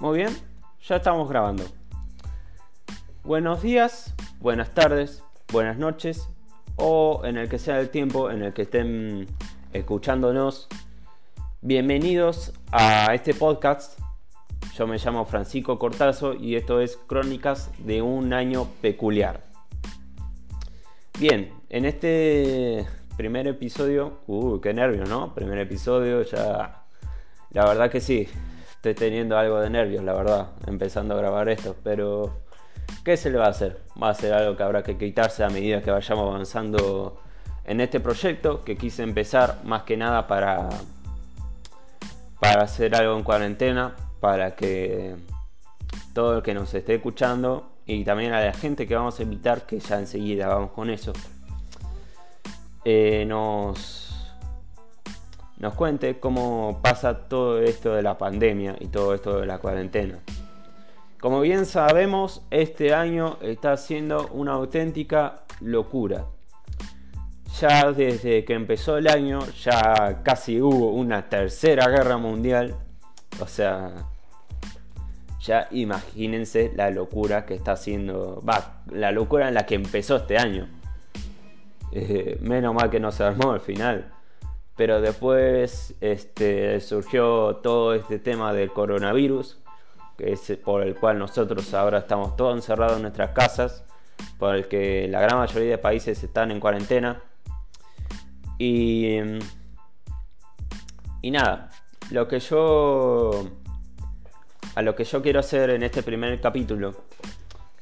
Muy bien, ya estamos grabando. Buenos días, buenas tardes, buenas noches o en el que sea el tiempo en el que estén escuchándonos. Bienvenidos a este podcast. Yo me llamo Francisco Cortazo y esto es Crónicas de un año peculiar. Bien, en este primer episodio, uy, qué nervio, ¿no? Primer episodio, ya. La verdad que sí, estoy teniendo algo de nervios, la verdad, empezando a grabar esto, pero ¿qué se le va a hacer? Va a ser algo que habrá que quitarse a medida que vayamos avanzando en este proyecto que quise empezar más que nada para, para hacer algo en cuarentena, para que todo el que nos esté escuchando y también a la gente que vamos a invitar, que ya enseguida vamos con eso, eh, nos, nos cuente cómo pasa todo esto de la pandemia y todo esto de la cuarentena. Como bien sabemos, este año está siendo una auténtica locura. Ya desde que empezó el año, ya casi hubo una tercera guerra mundial. O sea, ya imagínense la locura que está haciendo, va, la locura en la que empezó este año. Eh, menos mal que no se armó al final. Pero después este, surgió todo este tema del coronavirus, que es por el cual nosotros ahora estamos todos encerrados en nuestras casas, por el que la gran mayoría de países están en cuarentena. Y, y nada, lo que yo a lo que yo quiero hacer en este primer capítulo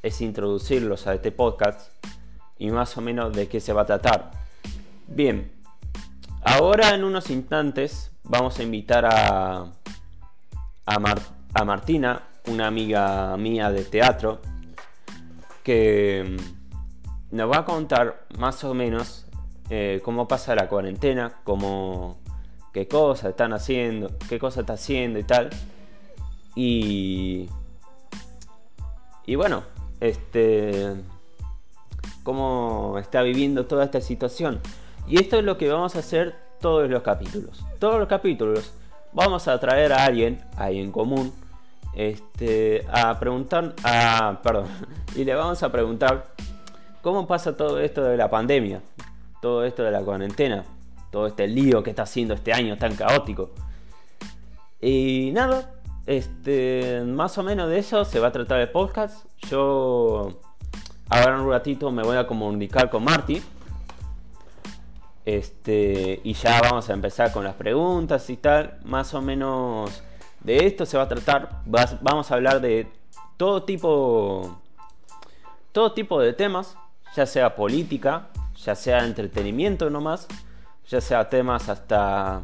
es introducirlos a este podcast y más o menos de qué se va a tratar. Bien, ahora en unos instantes vamos a invitar a, a, Martina, una amiga mía de teatro, que mm, nos va a contar más o menos eh, cómo pasa la cuarentena, cómo, qué cosas están haciendo, qué cosas está haciendo y tal. Y, y bueno, este cómo está viviendo toda esta situación. Y esto es lo que vamos a hacer todos los capítulos. Todos los capítulos vamos a traer a alguien, ahí en común, este, a preguntar, a, perdón, y le vamos a preguntar cómo pasa todo esto de la pandemia, todo esto de la cuarentena, todo este lío que está haciendo este año tan caótico. Y nada, este, más o menos de eso se va a tratar el podcast. Yo Ahora un ratito me voy a comunicar con Marty. Este, y ya vamos a empezar con las preguntas y tal. Más o menos de esto se va a tratar. vamos a hablar de todo tipo. Todo tipo de temas. Ya sea política, ya sea entretenimiento nomás. Ya sea temas hasta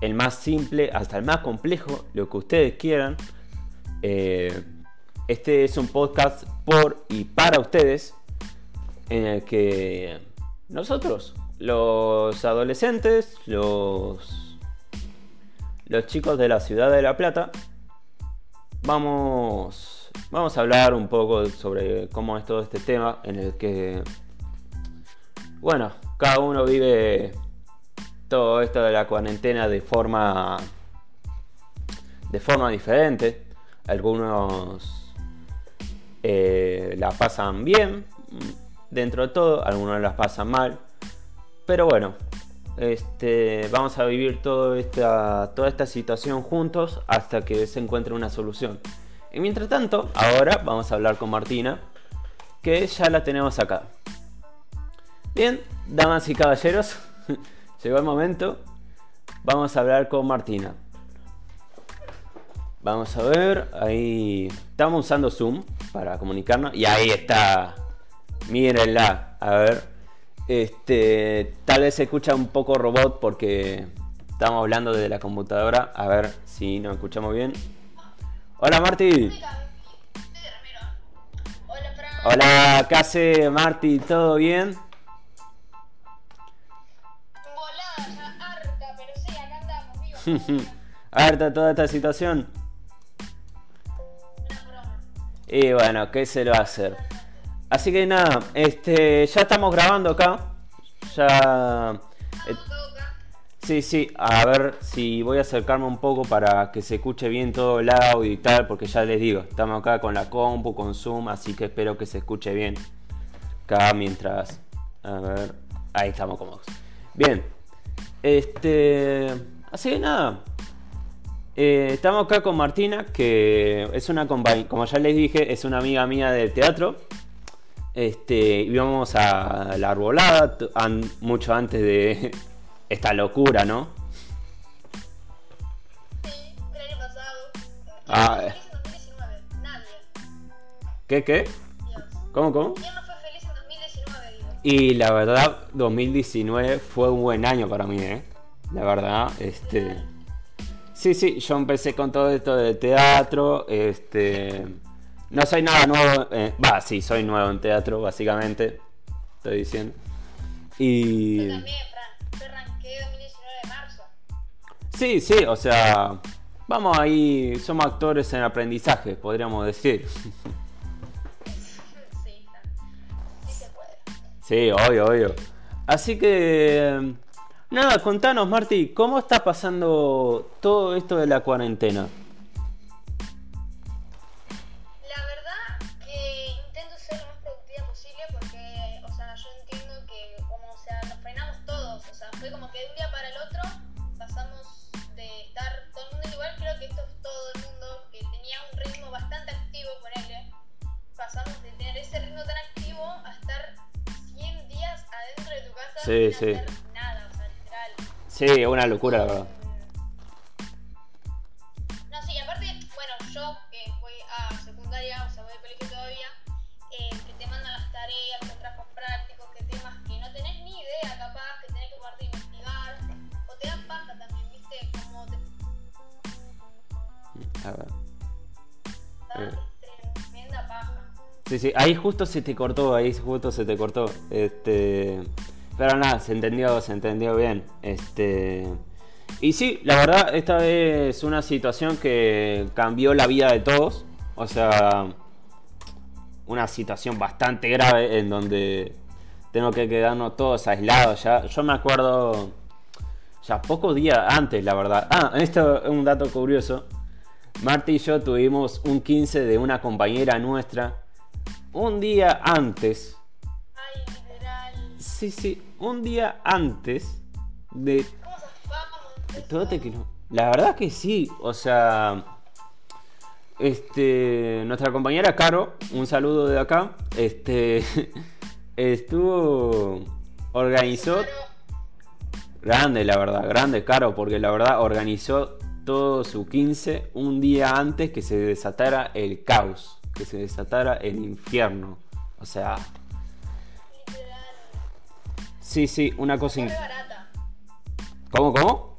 el más simple, hasta el más complejo, lo que ustedes quieran. Eh, este es un podcast por y para ustedes en el que nosotros, los adolescentes, los, los chicos de la ciudad de La Plata, vamos, vamos a hablar un poco sobre cómo es todo este tema en el que, bueno, cada uno vive todo esto de la cuarentena de forma de forma diferente. Algunos eh, la pasan bien, dentro de todo, algunos las pasan mal, pero bueno, este, vamos a vivir toda esta, toda esta situación juntos hasta que se encuentre una solución. Y mientras tanto, ahora vamos a hablar con Martina, que ya la tenemos acá. Bien, damas y caballeros, llegó el momento. Vamos a hablar con Martina. Vamos a ver, ahí estamos usando Zoom para comunicarnos y ahí está. Mírenla, a ver. Este, tal vez se escucha un poco robot porque estamos hablando desde la computadora. A ver si nos escuchamos bien. Hola Marti. Hola, ¿qué hace Marti? ¿Todo bien? Harta toda esta situación. Y bueno, ¿qué se lo va a hacer? Así que nada, este, ya estamos grabando acá. Ya. Eh, Sí, sí, a ver si voy a acercarme un poco para que se escuche bien todo el audio y tal, porque ya les digo, estamos acá con la compu, con Zoom, así que espero que se escuche bien. Acá mientras... A ver, ahí estamos cómodos. Bien, este... Así que nada, eh, estamos acá con Martina, que es una compañera, como ya les dije, es una amiga mía del teatro. Este, íbamos a la arbolada an- mucho antes de esta locura, ¿no? Sí, el año pasado. Ah, ¿Quién no fue feliz en 2019? Nadie. ¿Qué, qué? Dios. ¿Cómo, cómo? ¿Quién no fue feliz en 2019, digo? Y la verdad, 2019 fue un buen año para mí, ¿eh? La verdad, este... Sí, sí, yo empecé con todo esto del teatro, este... No soy nada nuevo, eh, va, sí, soy nuevo en teatro, básicamente, estoy diciendo. Y... Yo también, Fran. Yo arranqué 2019 de marzo. Sí, sí, o sea, vamos ahí, somos actores en aprendizaje, podríamos decir. Sí. Sí se puede. Sí, obvio, obvio. Así que, nada, contanos, Marti, ¿cómo está pasando todo esto de la cuarentena? Sí, sí. nada, o sea, literal. Sí, una locura, la verdad. No, sí, aparte, bueno, yo que voy a secundaria, o sea, voy de colegio todavía, eh, que te mandan las tareas, los trabajos prácticos, que temas que no tenés ni idea, capaz, que tenés que ponerte a investigar, o te dan paja también, ¿viste? Como te A ver. Eh. tremenda paja. Sí, sí, ahí justo se te cortó, ahí justo se te cortó. Este. Pero nada, se entendió, se entendió bien. Este. Y sí, la verdad, esta es una situación que cambió la vida de todos. O sea, una situación bastante grave en donde tengo que quedarnos todos aislados. Ya, yo me acuerdo ya pocos días antes, la verdad. Ah, esto es un dato curioso. Marty y yo tuvimos un 15 de una compañera nuestra un día antes. Ay, literal. Sí, sí, un día antes de todo quilombo. La verdad que sí, o sea, este, nuestra compañera Caro, un saludo de acá, este, estuvo, organizó, grande la verdad, grande Caro, porque la verdad organizó todo su 15 un día antes que se desatara el caos, que se desatara el infierno, o sea. Sí, sí, una cosa... Re barata. ¿Cómo, cómo?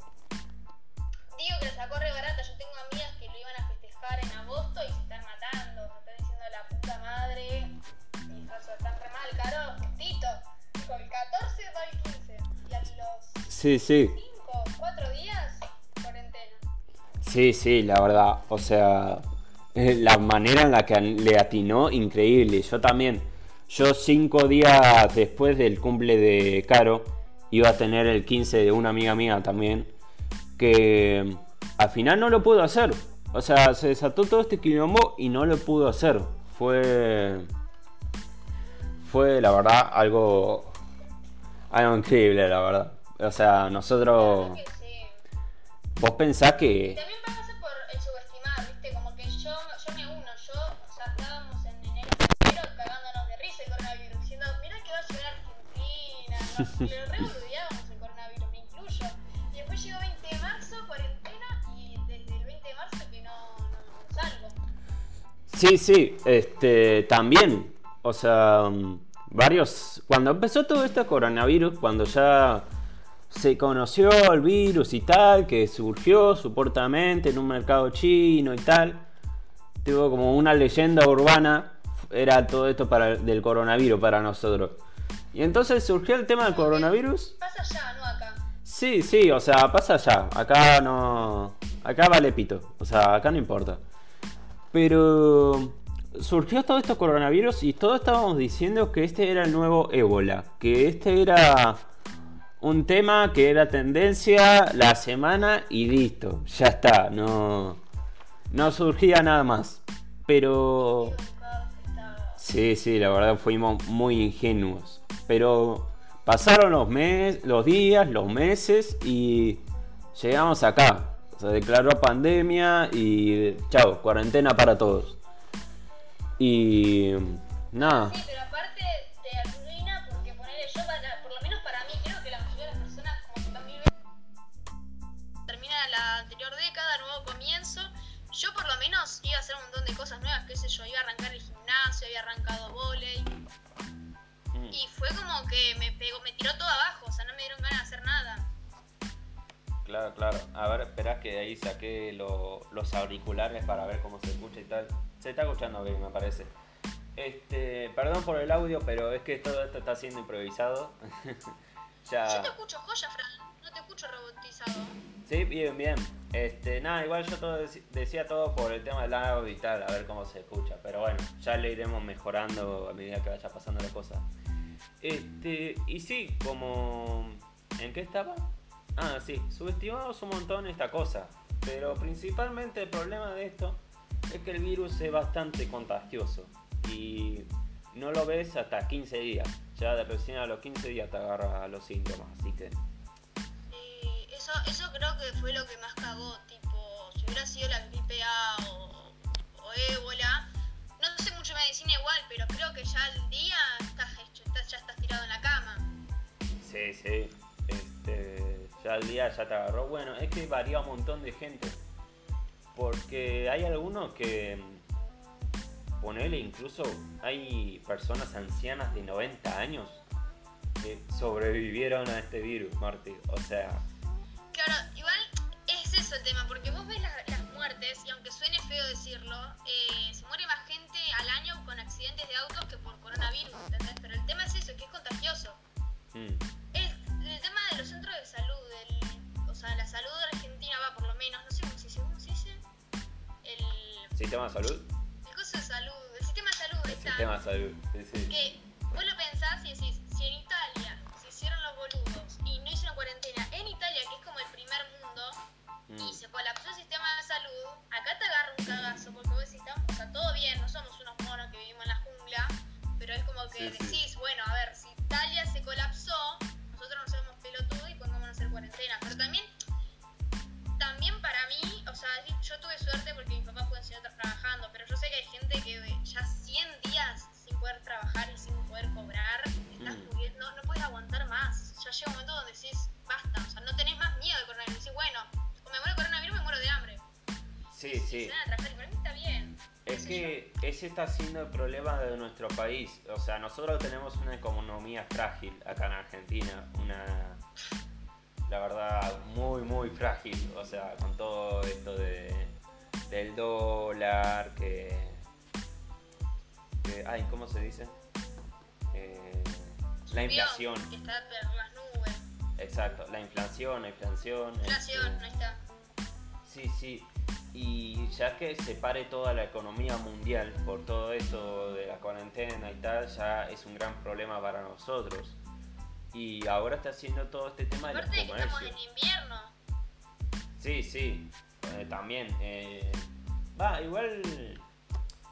Digo que la sacó re barata. Yo tengo amigas que lo iban a festejar en agosto y se están matando. Me están diciendo la puta madre. Y o sea, están re mal, caro. Justito. Dijo el 14 va el 15. Y a los Sí, sí. 5, 4 días, cuarentena. Sí, sí, la verdad. O sea, la manera en la que le atinó, increíble. Yo también. Yo cinco días después del cumple de Caro, iba a tener el 15 de una amiga mía también. Que al final no lo pudo hacer. O sea, se desató todo este quilombo y no lo pudo hacer. Fue... Fue, la verdad, algo... Algo increíble, la verdad. O sea, nosotros... Vos pensás que... Nos, le re boludeábamos el coronavirus, me incluyo. Y después llegó 20 de marzo, cuarentena, y desde el 20 de marzo que no, no salgo. Sí, sí, este, también, o sea, mm, varios, cuando empezó todo este coronavirus, cuando ya se conoció el virus y tal, que surgió supuestamente en un mercado chino y tal, tuvo como una leyenda urbana, era todo esto para del coronavirus para nosotros. Y entonces surgió el tema del coronavirus. Pasa allá, no acá. Sí, sí, o sea, pasa allá. Acá no. Acá vale pito. O sea, acá no importa. Pero surgió todo esto coronavirus y todos estábamos diciendo que este era el nuevo ébola. Que este era un tema que era tendencia la semana y listo, ya está, no, no surgía nada más. Pero sí, sí, la verdad fuimos muy ingenuos. Pero pasaron los, mes, los días, los meses y llegamos acá. Se declaró pandemia y chao, cuarentena para todos. Y nada. Sí, pero aparte lo menos iba a hacer un montón de cosas nuevas, qué sé yo, iba a arrancar el gimnasio, había arrancado volei. Mm. Y fue como que me pegó, me tiró todo abajo, o sea, no me dieron ganas de hacer nada. Claro, claro. A ver, esperá que de ahí saqué lo- los auriculares para ver cómo se escucha y tal. Se está escuchando bien, me parece. Este, perdón por el audio, pero es que todo esto está siendo improvisado. Yo ya. te escucho joya, Fran, no te escucho robotizado. Sí, bien, bien. Este, nada, igual yo todo decía todo por el tema del audio y tal, a ver cómo se escucha. Pero bueno, ya le iremos mejorando a medida que vaya pasando la cosa. Este, y sí, como. ¿En qué estaba? Ah, sí, subestimamos un montón esta cosa. Pero principalmente el problema de esto es que el virus es bastante contagioso. Y no lo ves hasta 15 días. Ya de recién a los 15 días te agarra los síntomas. Así que. Eso, creo que fue lo que más cagó, tipo, si hubiera sido la gripe A o, o ébola, no sé mucho medicina igual, pero creo que ya al día estás hecho, ya estás tirado en la cama. Sí, sí. Este, ya al día ya te agarró. Bueno, es que varía un montón de gente. Porque hay algunos que. Ponele, incluso hay personas ancianas de 90 años que sobrevivieron a este virus, Marty. O sea, Claro, igual es eso el tema, porque vos ves la- las muertes, y aunque suene feo decirlo, eh, se muere más gente al año con accidentes de autos que por coronavirus, ¿entendés? Pero el tema es eso, que es contagioso. mm, El, el tema de los centros de salud, el, o sea, la salud argentina va por lo menos, no sé cómo se dice, ¿cómo se dice? El, sistema de salud. el coso de salud, el sistema de salud El está, sistema de salud. Sí, sí. que vos lo pensás y decís, si en Italia se hicieron los boludos y Mm, se colapsó el sistema de salud, acá te agarra un cagazo, porque vos decís, estamos, o sea, todo bien, no somos unos monos que vivimos en la jungla, pero es como que Sí, sí. decís, bueno, a ver, si Italia se colapsó, nosotros no somos pelotudos y pongámonos a hacer cuarentena, pero también, también para mí, o sea, yo tuve suerte porque mi papá puede seguir trabajando, pero yo sé que hay gente que ya 100 días sin poder trabajar y sin poder cobrar, estás Mm. muriendo, no puedes aguantar más, ya llega un momento donde decís, basta, o sea, no tenés más miedo de coronavirus, decís, bueno, o me muero de coronavirus, me muero de hambre. Sí, sí. para mí está bien. Es que ese está siendo el problema de nuestro país. O sea, nosotros tenemos una economía frágil acá en Argentina. Una, la verdad, muy, muy frágil. O sea, con todo esto de, del dólar, que, que- Ay, ¿cómo se dice? Eh, la inflación. Que está. Exacto, la inflación, la inflación. Inflación, este, ahí está. Sí, sí. Y ya que se pare toda la economía mundial por todo esto de la cuarentena y tal, ya es un gran problema para nosotros. Y ahora está haciendo todo este tema de los de que estamos en invierno. Sí, sí, eh, también. eh, Va, igual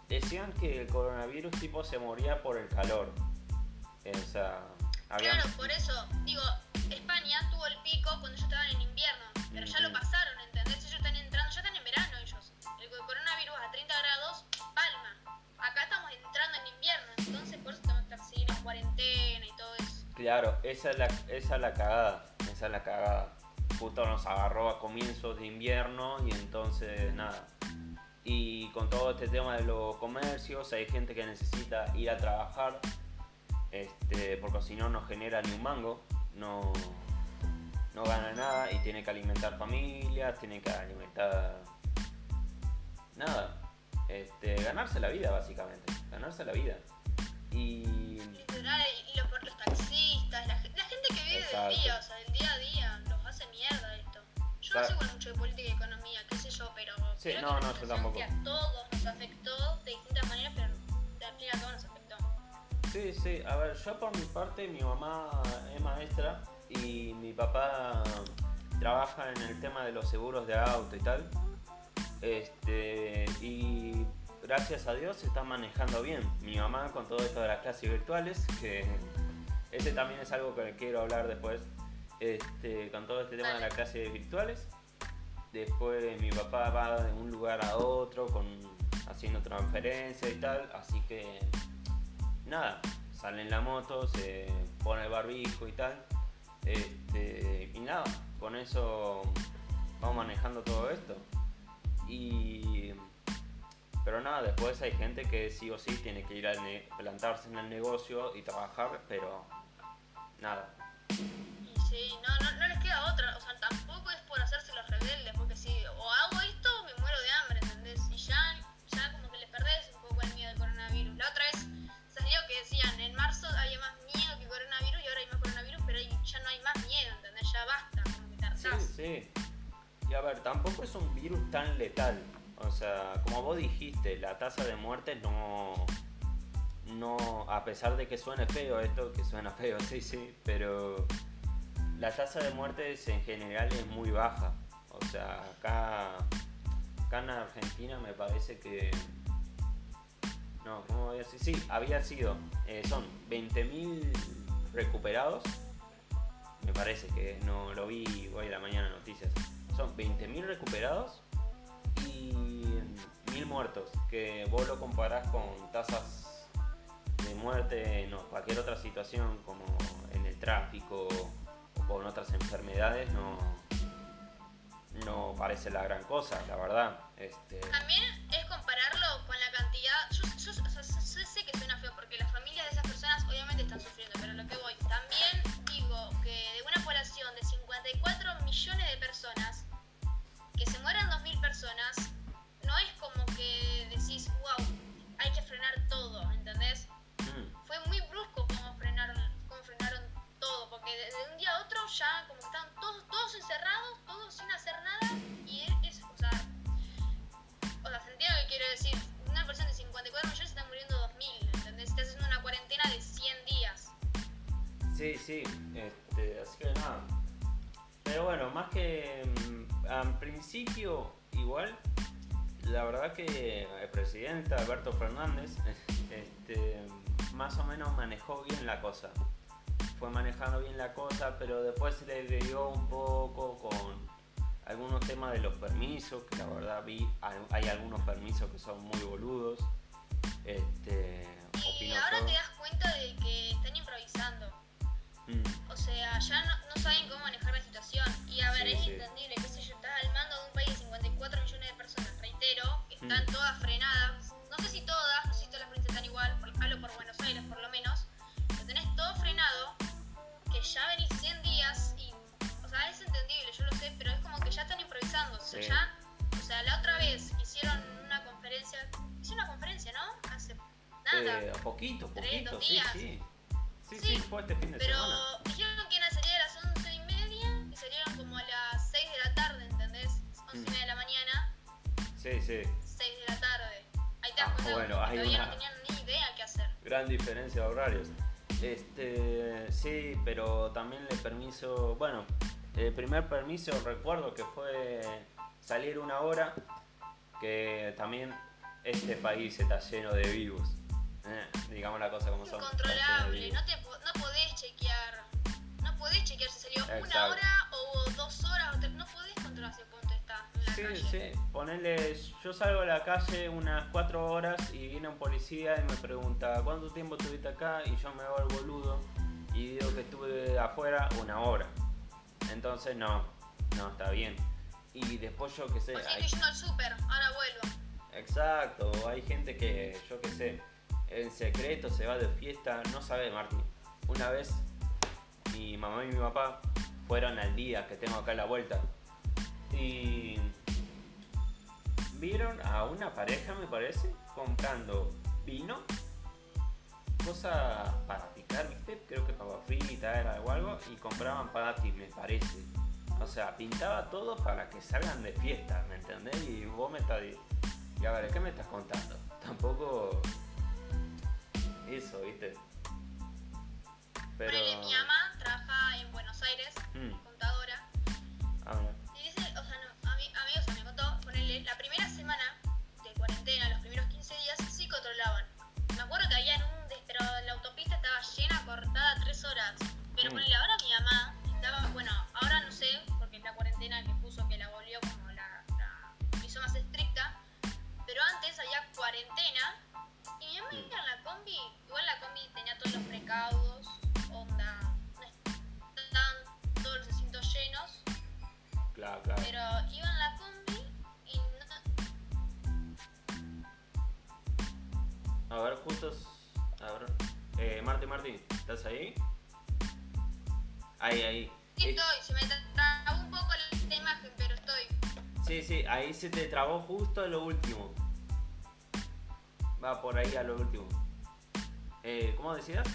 decían que el coronavirus tipo se moría por el calor. O sea, habían... Claro, por eso, digo, España tuvo el pico cuando ellos estaban en invierno, pero ya lo pasaron, ¿entendés? Ellos están entrando, ya están en verano ellos. El coronavirus a 30 grados, palma. Acá estamos entrando en invierno, entonces por eso tenemos que seguir en cuarentena y todo eso. Claro, esa es la, esa es la cagada, esa es la cagada. Justo nos agarró a comienzos de invierno y entonces nada. Y con todo este tema de los comercios, hay gente que necesita ir a trabajar, este, porque si no, no genera ni un mango, no, no gana nada y tiene que alimentar familias, tiene que alimentar... Nada, este, ganarse la vida básicamente, ganarse la vida. Y Literal, y los, los taxistas, la, gen- la gente que vive Exacto. del día, o sea, del día a día, los hace mierda esto. Yo no sé mucho de política y economía, qué sé yo, pero Sí, creo no, que no, yo tampoco. a todos nos afectó de distintas maneras, pero fin y al cabo nos afectó. Sí, sí, a ver, yo por mi parte, mi mamá es maestra y mi papá trabaja en el tema de los seguros de auto y tal. Este, y gracias a Dios se está manejando bien. Mi mamá con todo esto de las clases virtuales, que ese también es algo que quiero hablar después, este, con todo este tema de las clases virtuales. Después mi papá va de un lugar a otro con, haciendo transferencias y tal, así que nada, sale en la moto, se pone el barbijo y tal. Este, y nada, con eso vamos manejando todo esto. Y pero nada, después hay gente que sí o sí tiene que ir a plantarse en el negocio y trabajar, pero nada. Sí, no, no, no les queda otra, o sea, tampoco es por hacerse los rebeldes, había más miedo que coronavirus y ahora hay más coronavirus, pero ya no hay más miedo, ¿entendés? Ya basta, como que Sí, sí. Y a ver, tampoco es un virus tan letal. O sea, como vos dijiste, la tasa de muerte no, no, a pesar de que suene feo esto, que suena feo, sí, sí, pero la tasa de muertes en general es muy baja. O sea, acá, acá en Argentina me parece que... No, ¿cómo voy a decir? Sí, había sido, eh, son 20.000 recuperados. Me parece que no lo vi hoy a la mañana noticias. Son 20.000 recuperados mil muertos, que vos lo comparás con tasas de muerte en cualquier otra situación, como en el tráfico o con otras enfermedades, no, no parece la gran cosa, la verdad. Este... También es compararlo con la cantidad. Yo, sé que suena feo porque las familias de esas personas obviamente están sufriendo, pero lo que voy. También digo que de una población de 54 millones de personas, que se mueran 2.000 personas, no es como que decís, wow, hay que frenar todo, ¿entendés? Mm. Fue muy brusco como frenaron, como frenaron todo, porque de, un día a otro ya como estaban todos, todos encerrados, todos sin hacer nada, y quiero decir, una persona de 54 millones se está muriendo 2000, ¿entendés? Estás haciendo una cuarentena de 100 días. Sí, sí, este, así que nada. Pero bueno, más que mm, al principio, igual la verdad que el presidente Alberto Fernández este, más o menos manejó bien la cosa. Fue manejando bien la cosa, pero después se le dio un poco con algunos temas de los permisos, que la verdad vi, hay algunos permisos que son muy boludos. Este, y ahora te das cuenta de que están improvisando. Mm. O sea, ya no, saben cómo manejar la situación. Y a ver, es entendible, qué sé yo, estás al mando de un país de 54 millones de personas están mm. todas frenadas. No sé si todas, no sé si todas las provincias están igual, por, hablo por Buenos Aires por lo menos. Pero tenés todo frenado, que ya venís 100 días entendible, yo lo sé, pero es como que ya están improvisando. O sea, ya, o sea, la otra vez hicieron una conferencia, hicieron una conferencia, ¿no? Hace nada. Eh, poquito, poquito, dos días. Sí, sí. Sí, fue este fin de pero semana. Pero dijeron que iban a salir a las 11 y media y salieron como a las 6 de la tarde, ¿entendés? 11 y media de la mañana Sí, sí. 6 de la tarde. Ahí te das ah, bueno, hay todavía no tenían ni idea qué hacer. Gran diferencia de horarios. Este, sí, pero también el permiso, bueno, el primer permiso recuerdo que fue salir una hora, que también este país está lleno de vivos. Eh, digamos la cosa como son. Incontrolable, no, te, no podés chequear, no podés chequear si salió una hora o dos horas, o no podés controlar ese punto Sí, sí, ponele, yo salgo a la calle unas cuatro horas y viene un policía y me pregunta ¿cuánto tiempo estuviste acá? Y yo me hago el boludo y digo que estuve afuera una hora. Entonces no, no está bien. Y después yo qué sé. Pues hay... yendo al súper, ahora vuelvo. Exacto, hay gente que, yo qué sé, en secreto se va de fiesta, no sabe Martín. Una vez mi mamá y mi papá fueron al día que tengo acá a la vuelta y vieron a una pareja, me parece, comprando vino, cosa para picar, ¿viste? Creo que papa frita era o algo, y compraban ti, me parece. O sea, pintaba todo para que salgan de fiesta, ¿me entendés? Y vos me estás... Y a ver, ¿qué me estás contando? Tampoco... Eso, ¿viste? Pero... se te trabó justo a lo último. Va por ahí a lo último. Eh, ¿Cómo decías?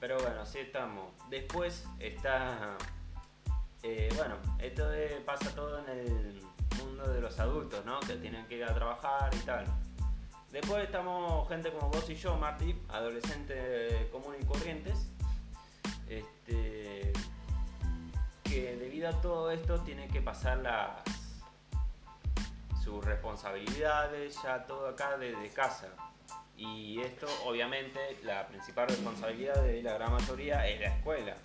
Pero bueno, sí estamos. Después está eh, bueno, esto pasa todo en el mundo de los adultos, ¿no? Que tienen que ir a trabajar y tal. Después estamos gente como vos y yo, Marty, adolescentes comunes y corrientes, este, que debido a todo esto tienen que pasar las sus responsabilidades ya todo acá desde casa. Y esto, obviamente, la principal responsabilidad de la gran mayoría es la escuela.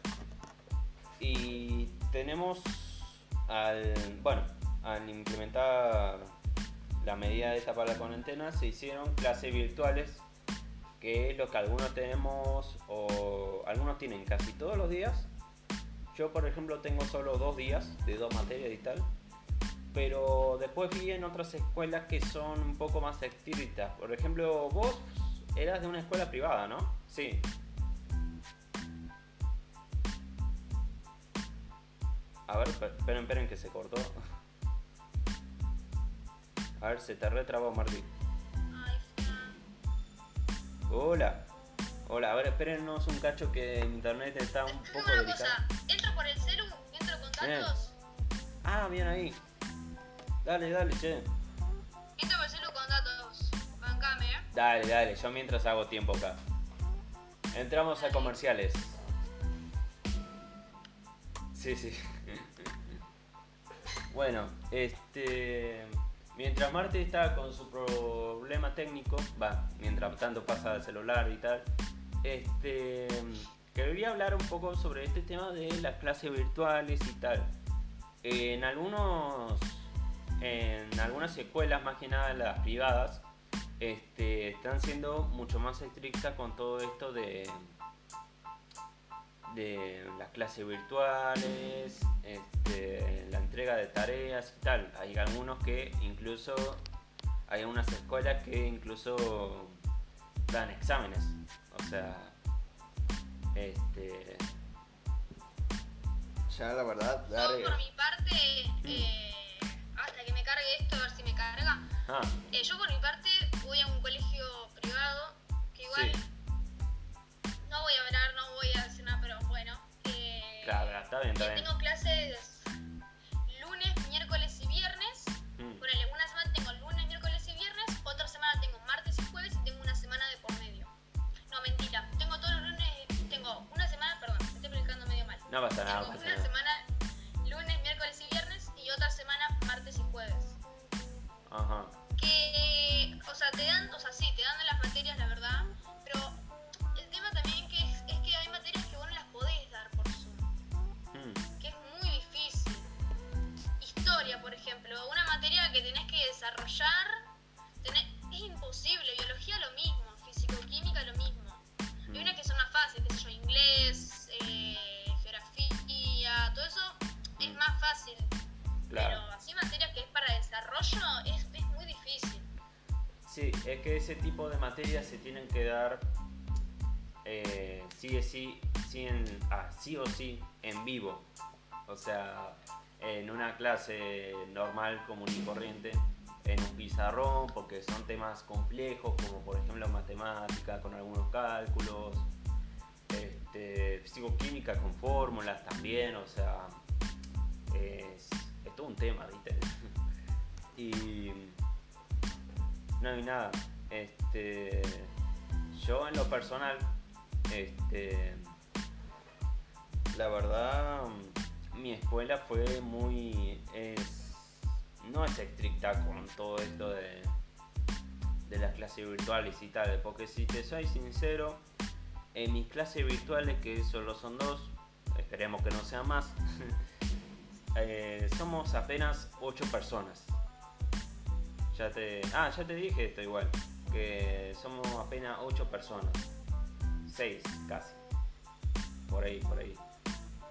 Y tenemos al, bueno, al implementar la medida esta para la cuarentena, se hicieron clases virtuales, que es lo que algunos tenemos o algunos tienen casi todos los días. Yo, por ejemplo, tengo solo dos días de dos materias y tal. Pero después vi en otras escuelas que son un poco más estrictas. Por ejemplo, vos eras de una escuela privada, ¿no? Sí. A ver, esper- esperen, esperen que se cortó. A ver, se te retrabó, Martí. Ay, Fran. Hola. Hola, a ver, espérennos un cacho que internet está un poco delicado. cosa, entro por el celu, entro con Bien. datos, Ah, bien ahí. Dale, dale, che. por el celu con datos. Bancame, ¿eh? Dale, dale, yo mientras hago tiempo acá. Entramos a comerciales. Sí, sí. Bueno, este. Mientras Marte está con su problema técnico, va, mientras tanto pasa el celular y tal, este. Quería hablar un poco sobre este tema de las clases virtuales y tal. En algunos. En algunas escuelas, más que nada las privadas, este, están siendo mucho más estrictas con todo esto de, de las clases virtuales, este, la entrega de tareas y tal. Hay algunos que incluso, hay algunas escuelas que incluso dan exámenes. O sea, este... Ya la verdad, dar... Yo por mi parte, eh, hasta que me cargue esto, a ver si me carga. Ah, Eh, yo por mi parte voy a un colegio privado, que igual Sí. no voy a hablar, no voy a decir nada, pero bueno. eh, claro, está bien, está eh, bien. tengo clases lunes, miércoles y viernes. Mm, Ponele, una semana tengo lunes, miércoles y viernes, otra semana tengo martes y jueves y tengo una semana de por medio. No, mentira, tengo todos los lunes, tengo una semana, perdón, me estoy explicando medio mal. No pasa nada, no Tengo pasa una nada. semana jueves. Ajá. Que, o sea, te dan, o sea, sí, te dan de las materias, la verdad, pero el tema también que es, es que hay materias que vos no las podés dar por Zoom, Mm, que es muy difícil. Historia, por ejemplo, una materia que tenés que desarrollar, tenés- es imposible, biología lo mismo, físico-química lo mismo. Hay unas que son más fáciles, qué sé yo, inglés, eh, geografía, todo eso es Mm. más fácil. claro. Pero desarrollo es, muy difícil. Sí, es que ese tipo de materias se tienen que dar eh, sí, sí, sí, ah, sí o sí en vivo. O sea, en una clase normal, común y corriente, en un pizarrón, porque son temas complejos, como por ejemplo matemática con algunos cálculos, este, físico-química con fórmulas también, o sea, es, es todo un tema, ¿viste? Y no hay nada. Este, yo en lo personal, este, la verdad, mi escuela fue muy, no es estricta con todo esto de, de las clases virtuales y tal, porque si te soy sincero, en mis clases virtuales, que solo son dos, esperemos que no sean más, eh, somos apenas ocho personas. Ya te. Ah, ya te dije esto igual. Que somos apenas 8 personas. 6 casi. Por ahí, por ahí.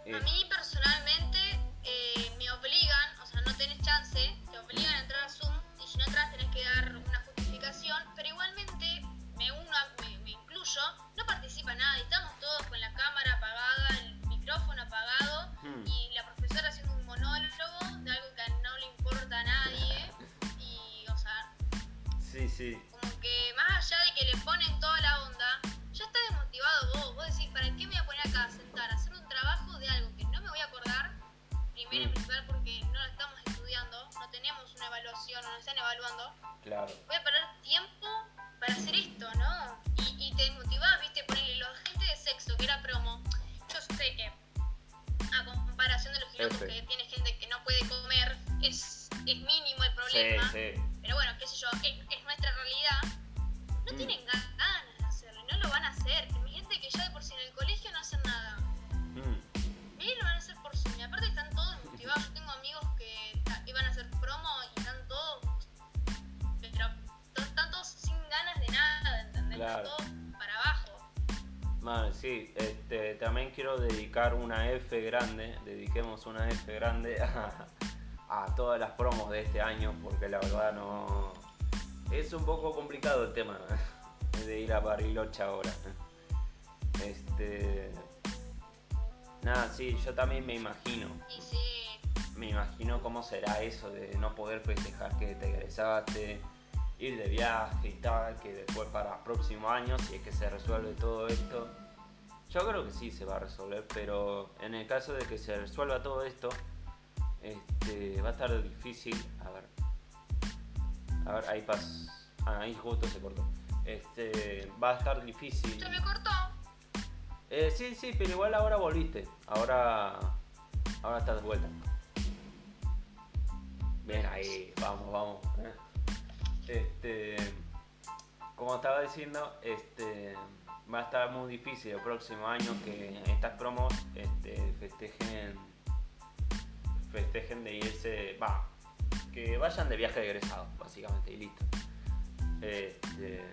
A mí personalmente eh, me obligan, o sea, no tenés chance, te obligan a entrar a Zoom y si no entras tenés que dar una justificación, pero igualmente me uno, me, me incluyo, no participa nadie, estamos todos con la cámara apagada, el micrófono apagado hmm. y la profesora haciendo un monólogo de algo que no le importa a nadie. Sí, sí. Como que más allá de que le ponen toda la onda, ya está desmotivado vos. Vos decís, ¿para qué me voy a poner acá a sentar a hacer un trabajo de algo que no me voy a acordar? Primero y mm. principal porque no lo estamos estudiando, no tenemos una evaluación, no nos están evaluando. Claro. Voy a tienen ganas de hacerlo y no lo van a hacer. Mi gente que ya de por sí en el colegio no hacen nada. Mm. Y lo van a hacer por su Y aparte están todos motivados. Yo tengo amigos que iban a hacer promo y están todos. Pero están todos sin ganas de nada, ¿entendés? Claro. Todos para abajo. Vale, sí, este, también quiero dedicar una F grande, dediquemos una F grande a, a todas las promos de este año, porque la verdad no. Es un poco complicado el tema de ir a Bariloche ahora. Este. Nada, sí, yo también me imagino. Me imagino cómo será eso de no poder festejar que te egresaste, ir de viaje y tal, que después para el próximo año, si es que se resuelve todo esto. Yo creo que sí se va a resolver, pero en el caso de que se resuelva todo esto, este, va a estar difícil. A ver. A ver, ahí pas. Ah, ahí justo se cortó. Este, va a estar difícil. ¿Se me cortó? Eh, sí, sí, pero igual ahora volviste. Ahora. Ahora estás de vuelta. Bien, ahí, vamos, vamos. Este. Como estaba diciendo, este. Va a estar muy difícil el próximo año que estas promos este, festejen festejen de irse, va, que vayan de viaje de egresado, básicamente, y listo. Este,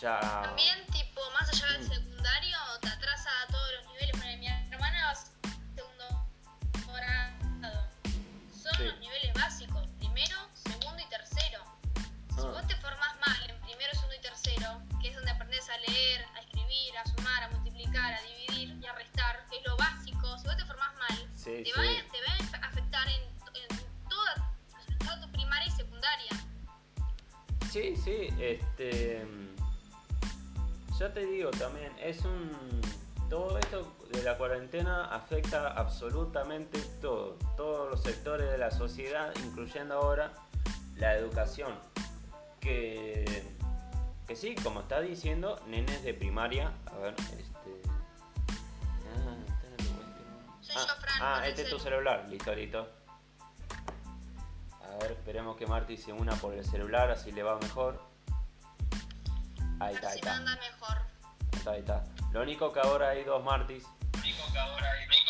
ya... También, tipo, más allá del secundario, te atrasa a todos los niveles. Bueno, mi hermana va segundo grado. Son los niveles básicos, primero, segundo y tercero. Si ah. vos te formás mal en primero, segundo y tercero, que es donde aprendes a leer, a escribir, a sumar, a multiplicar, a dividir y a restar, que es lo básico, si vos te formás mal, te, Va, a afectar en, toda, tu primaria y secundaria. Sí, sí, este. Ya te digo también, es un. Todo esto de la cuarentena afecta absolutamente todo, todos los sectores de la sociedad, incluyendo ahora la educación. Que, que sí, como está diciendo, nenes de primaria, a ver, este, Ah, ah este es tu celular, listo, listo. A ver, esperemos que Marty se una por el celular, así le va mejor. Ahí está, ahí está. anda mejor. Ahí está, ahí está. Lo único que ahora hay dos Martys. Lo único que ahora hay dos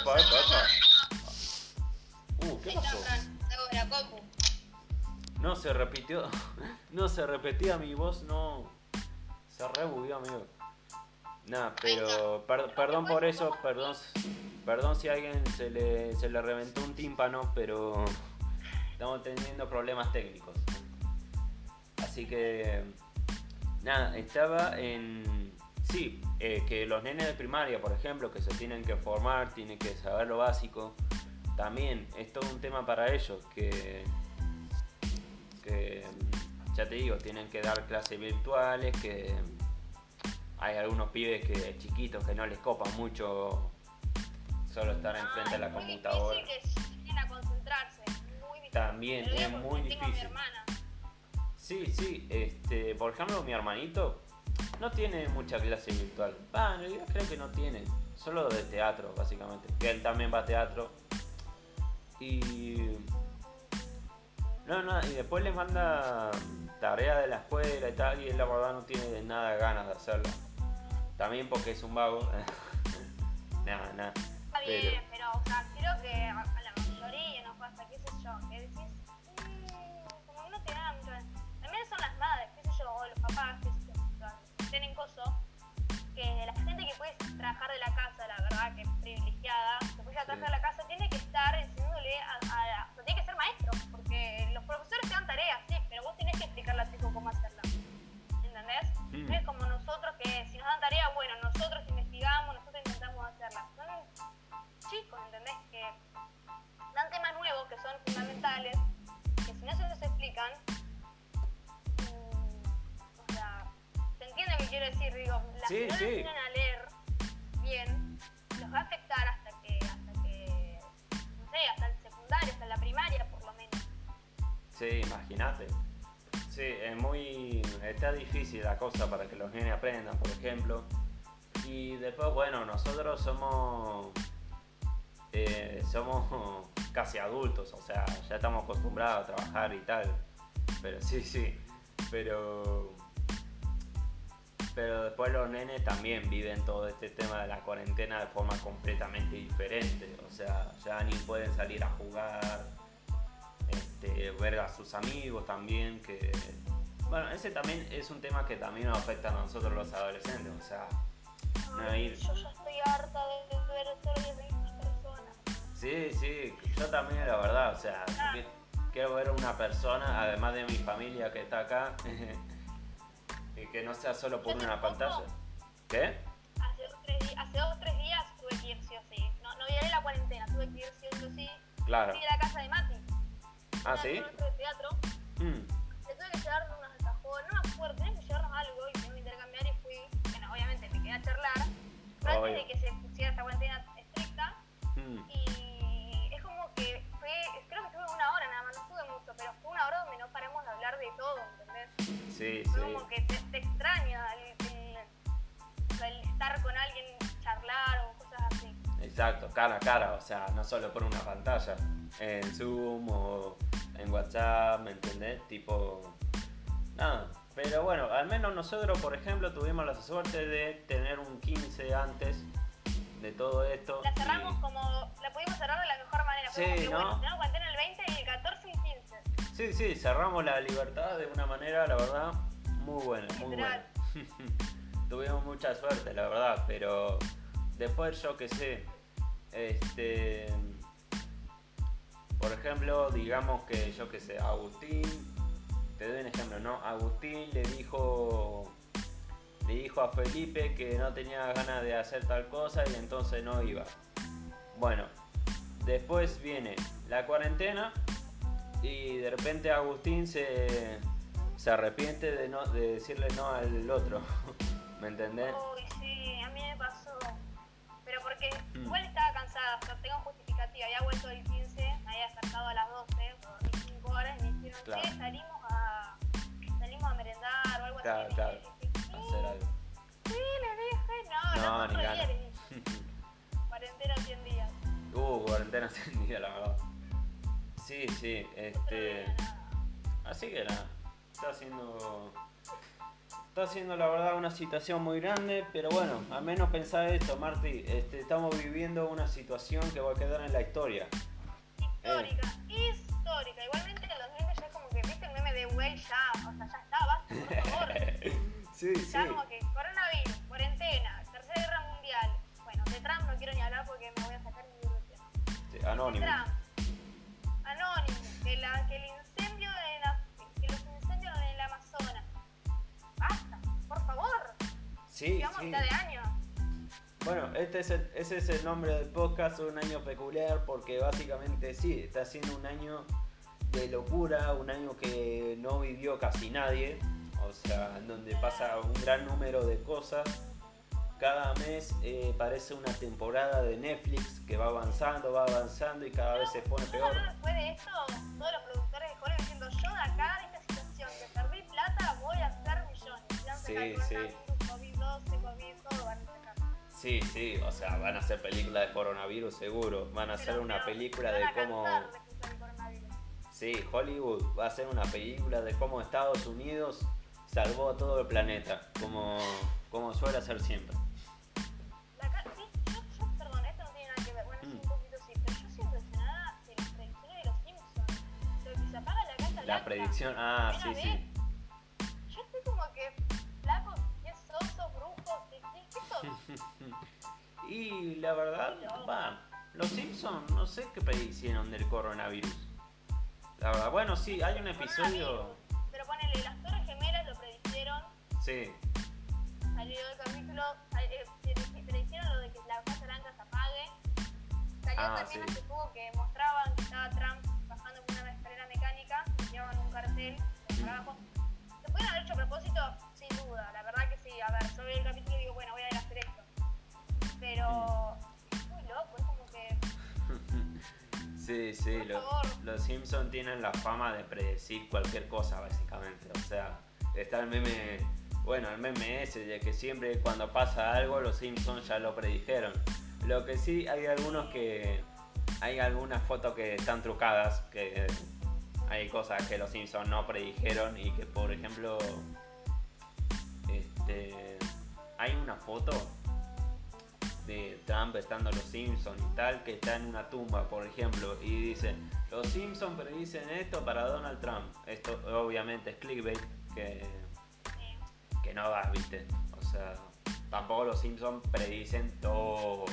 Epa, epa, epa. Uh, ¿qué pasó? No se repitió. No se repetía mi voz, no. Se rebugueó, amigo. Nada, pero perdón por eso, perdón, perdón si a alguien se le, se le reventó un tímpano, pero estamos teniendo problemas técnicos. Así que, nada, estaba en... Sí, eh, que los nenes de primaria, por ejemplo, que se tienen que formar, tienen que saber lo básico, también es todo un tema para ellos, que, que ya te digo, tienen que dar clases virtuales, que hay algunos pibes que chiquitos que no les copan mucho solo estar enfrente de la Ah, es computadora. a concentrarse. Muy difícil. También es muy difícil. Sí, sí, este, por ejemplo, mi hermanito no tiene mucha clase virtual. Va, en realidad creo que no tiene, solo de teatro, básicamente. Que él también va a teatro. Y. No, no, y después le manda tarea de la escuela y tal, y él la verdad no tiene de nada ganas de hacerlo. También porque es un vago. nada, nada. Está bien, pero, o sea, creo que Digo, la, Sí, si no sí. enseñan a leer bien, los va a afectar hasta que, hasta que, no sé, hasta el secundario, hasta la primaria por lo menos. Sí, imagínate. Sí, es muy. Está difícil la cosa para que los nenes aprendan, por ejemplo. Y después, bueno, nosotros somos. eh, somos casi adultos, o sea, ya estamos acostumbrados a trabajar y tal. Pero sí, sí. Pero. Pero después los nenes también viven todo este tema de la cuarentena de forma completamente diferente. O sea, ya ni pueden salir a jugar este, ver a sus amigos también, que... Bueno, ese también es un tema que también nos afecta a nosotros los adolescentes, o sea, no ir... Yo ya estoy harta de ver días a personas. Sí, sí, yo también la verdad, o sea, Ah. quiero ver a una persona, además de mi familia que está acá, y que no sea solo por una pantalla. ¿Qué? Hace dos, tres, hace dos, tres días tuve que ir sí o sí. No, no violé la cuarentena, tuve que ir sí o sí. Claro. Fui a la casa de Mati. Ah, ¿sí? de teatro. Mm, Le tuve que llevar unos alfajores, no me acuerdo, tenía que llevarnos algo y tenía que intercambiar y fui. Bueno, obviamente me quedé a charlar. Antes de que se pusiera esta cuarentena estricta. mm, Y sí, como que te, te extraña el, el- el estar con alguien, charlar o cosas así. Exacto, cara a cara, o sea, no solo por una pantalla, en Zoom o en WhatsApp, ¿me entendés? Tipo, nada. Pero bueno, al menos nosotros, por ejemplo, tuvimos la suerte de tener un 15 antes de todo esto. La y- cerramos como, la pudimos cerrar de la mejor manera. Sí, ¿no? bueno, tenemos cuarentena el 20 y el 14 y 15. Sí, sí, cerramos la libertad de una manera, la verdad, muy buena, muy buena. Tuvimos mucha suerte, la verdad, pero después yo que sé, este, por ejemplo, digamos que yo que sé, Agustín, te doy un ejemplo, ¿no? Agustín le dijo, le dijo a Felipe que no tenía ganas de hacer tal cosa y entonces no iba. Bueno, después viene la cuarentena y de repente Agustín se, se arrepiente de, no, de decirle no al otro. ¿Me entendés? Uy, sí, a mí me pasó. Pero porque Mm. igual estaba cansada, o sea, tengo justificativa. Había vuelto el 15, me había acercado a las 12, o dormí 5 horas y me dijeron, Claro. che, salimos a, salimos a merendar o algo Claro, así. claro. Dije, sí, Hacer algo. sí, le dije, no, No, no, ni. Cuarentena 100 días. Uh, cuarentena sin día, la verdad. Sí, sí, este. Así que nada, está haciendo. Está siendo la verdad una situación muy grande, pero bueno, al menos pensá esto, Marti. Este, estamos viviendo una situación que va a quedar en la historia. Histórica, histórica. Igualmente los memes ya es como que, viste el meme de güey, ya, o sea, ya está, basta, por favor. Sí, sí. Ya como que coronavirus, cuarentena, tercera guerra mundial. Bueno, de Trump no quiero ni hablar porque me voy a sacar mi ilusión. Sí, Anónimo. Trump, Sí, Llevamos sí. mitad de año. Bueno, este es el- ese es el nombre del podcast, un año peculiar, porque básicamente sí, está siendo un año de locura, un año que no vivió casi nadie, o sea, en donde pasa un gran número de cosas. Cada mes eh, parece una temporada de Netflix que va avanzando, va avanzando y cada vez se pone peor. después de esto, todos los productores de Hollywood diciendo, yo de acá, de esta situación, que perdí plata, voy a hacer millones. Sí, sí. Coronavirus, COVID-12, COVID, todo van a sacar. Sí, sí, o sea, van a hacer películas de coronavirus seguro, van a hacer Pero- una pero película de cómo... Sí, Hollywood va a hacer una película de cómo Estados Unidos salvó a todo el planeta, como, como suele hacer siempre. La ca- sí, yo, yo, perdón, esto no tiene nada que ver, bueno, sí, Mm. un poquito sí, pero yo siento impresionada de las predicciones de los Simpsons. Lo que se apaga la casa La blanca. predicción, ah, sí, Primera sí. Y la verdad, va, los Simpsons no sé qué predicieron del coronavirus. La verdad, bueno, sí, hay un episodio... Pero ponele, las torres gemelas lo predijeron, Sí, salió el capítulo, eh, predi- predicieron lo de que la casa blanca se apague. Salió Ah, también sí. hace poco que mostraban que estaba Trump bajando por una escalera mecánica, y llevaban un cartel por abajo. ¿Se pueden haber hecho a propósito? Sin duda, la verdad que sí. A ver, yo veo el capítulo y digo, bueno, voy a ir a. Pero es muy loco, es como que sí, sí, Por lo- favor. los Simpsons tienen la fama de predecir cualquier cosa, básicamente. O sea, está el meme, bueno, el meme ese de que siempre cuando pasa algo los Simpsons ya lo predijeron. Lo que sí, hay algunos que, hay algunas fotos que están trucadas, que hay cosas que los Simpsons no predijeron y que, por ejemplo, este, hay una foto de Trump estando los Simpsons y tal, que está en una tumba, por ejemplo, y dice, los Simpsons predicen esto para Donald Trump. Esto obviamente es clickbait, que, que no va, viste. O sea, tampoco los Simpsons predicen todo.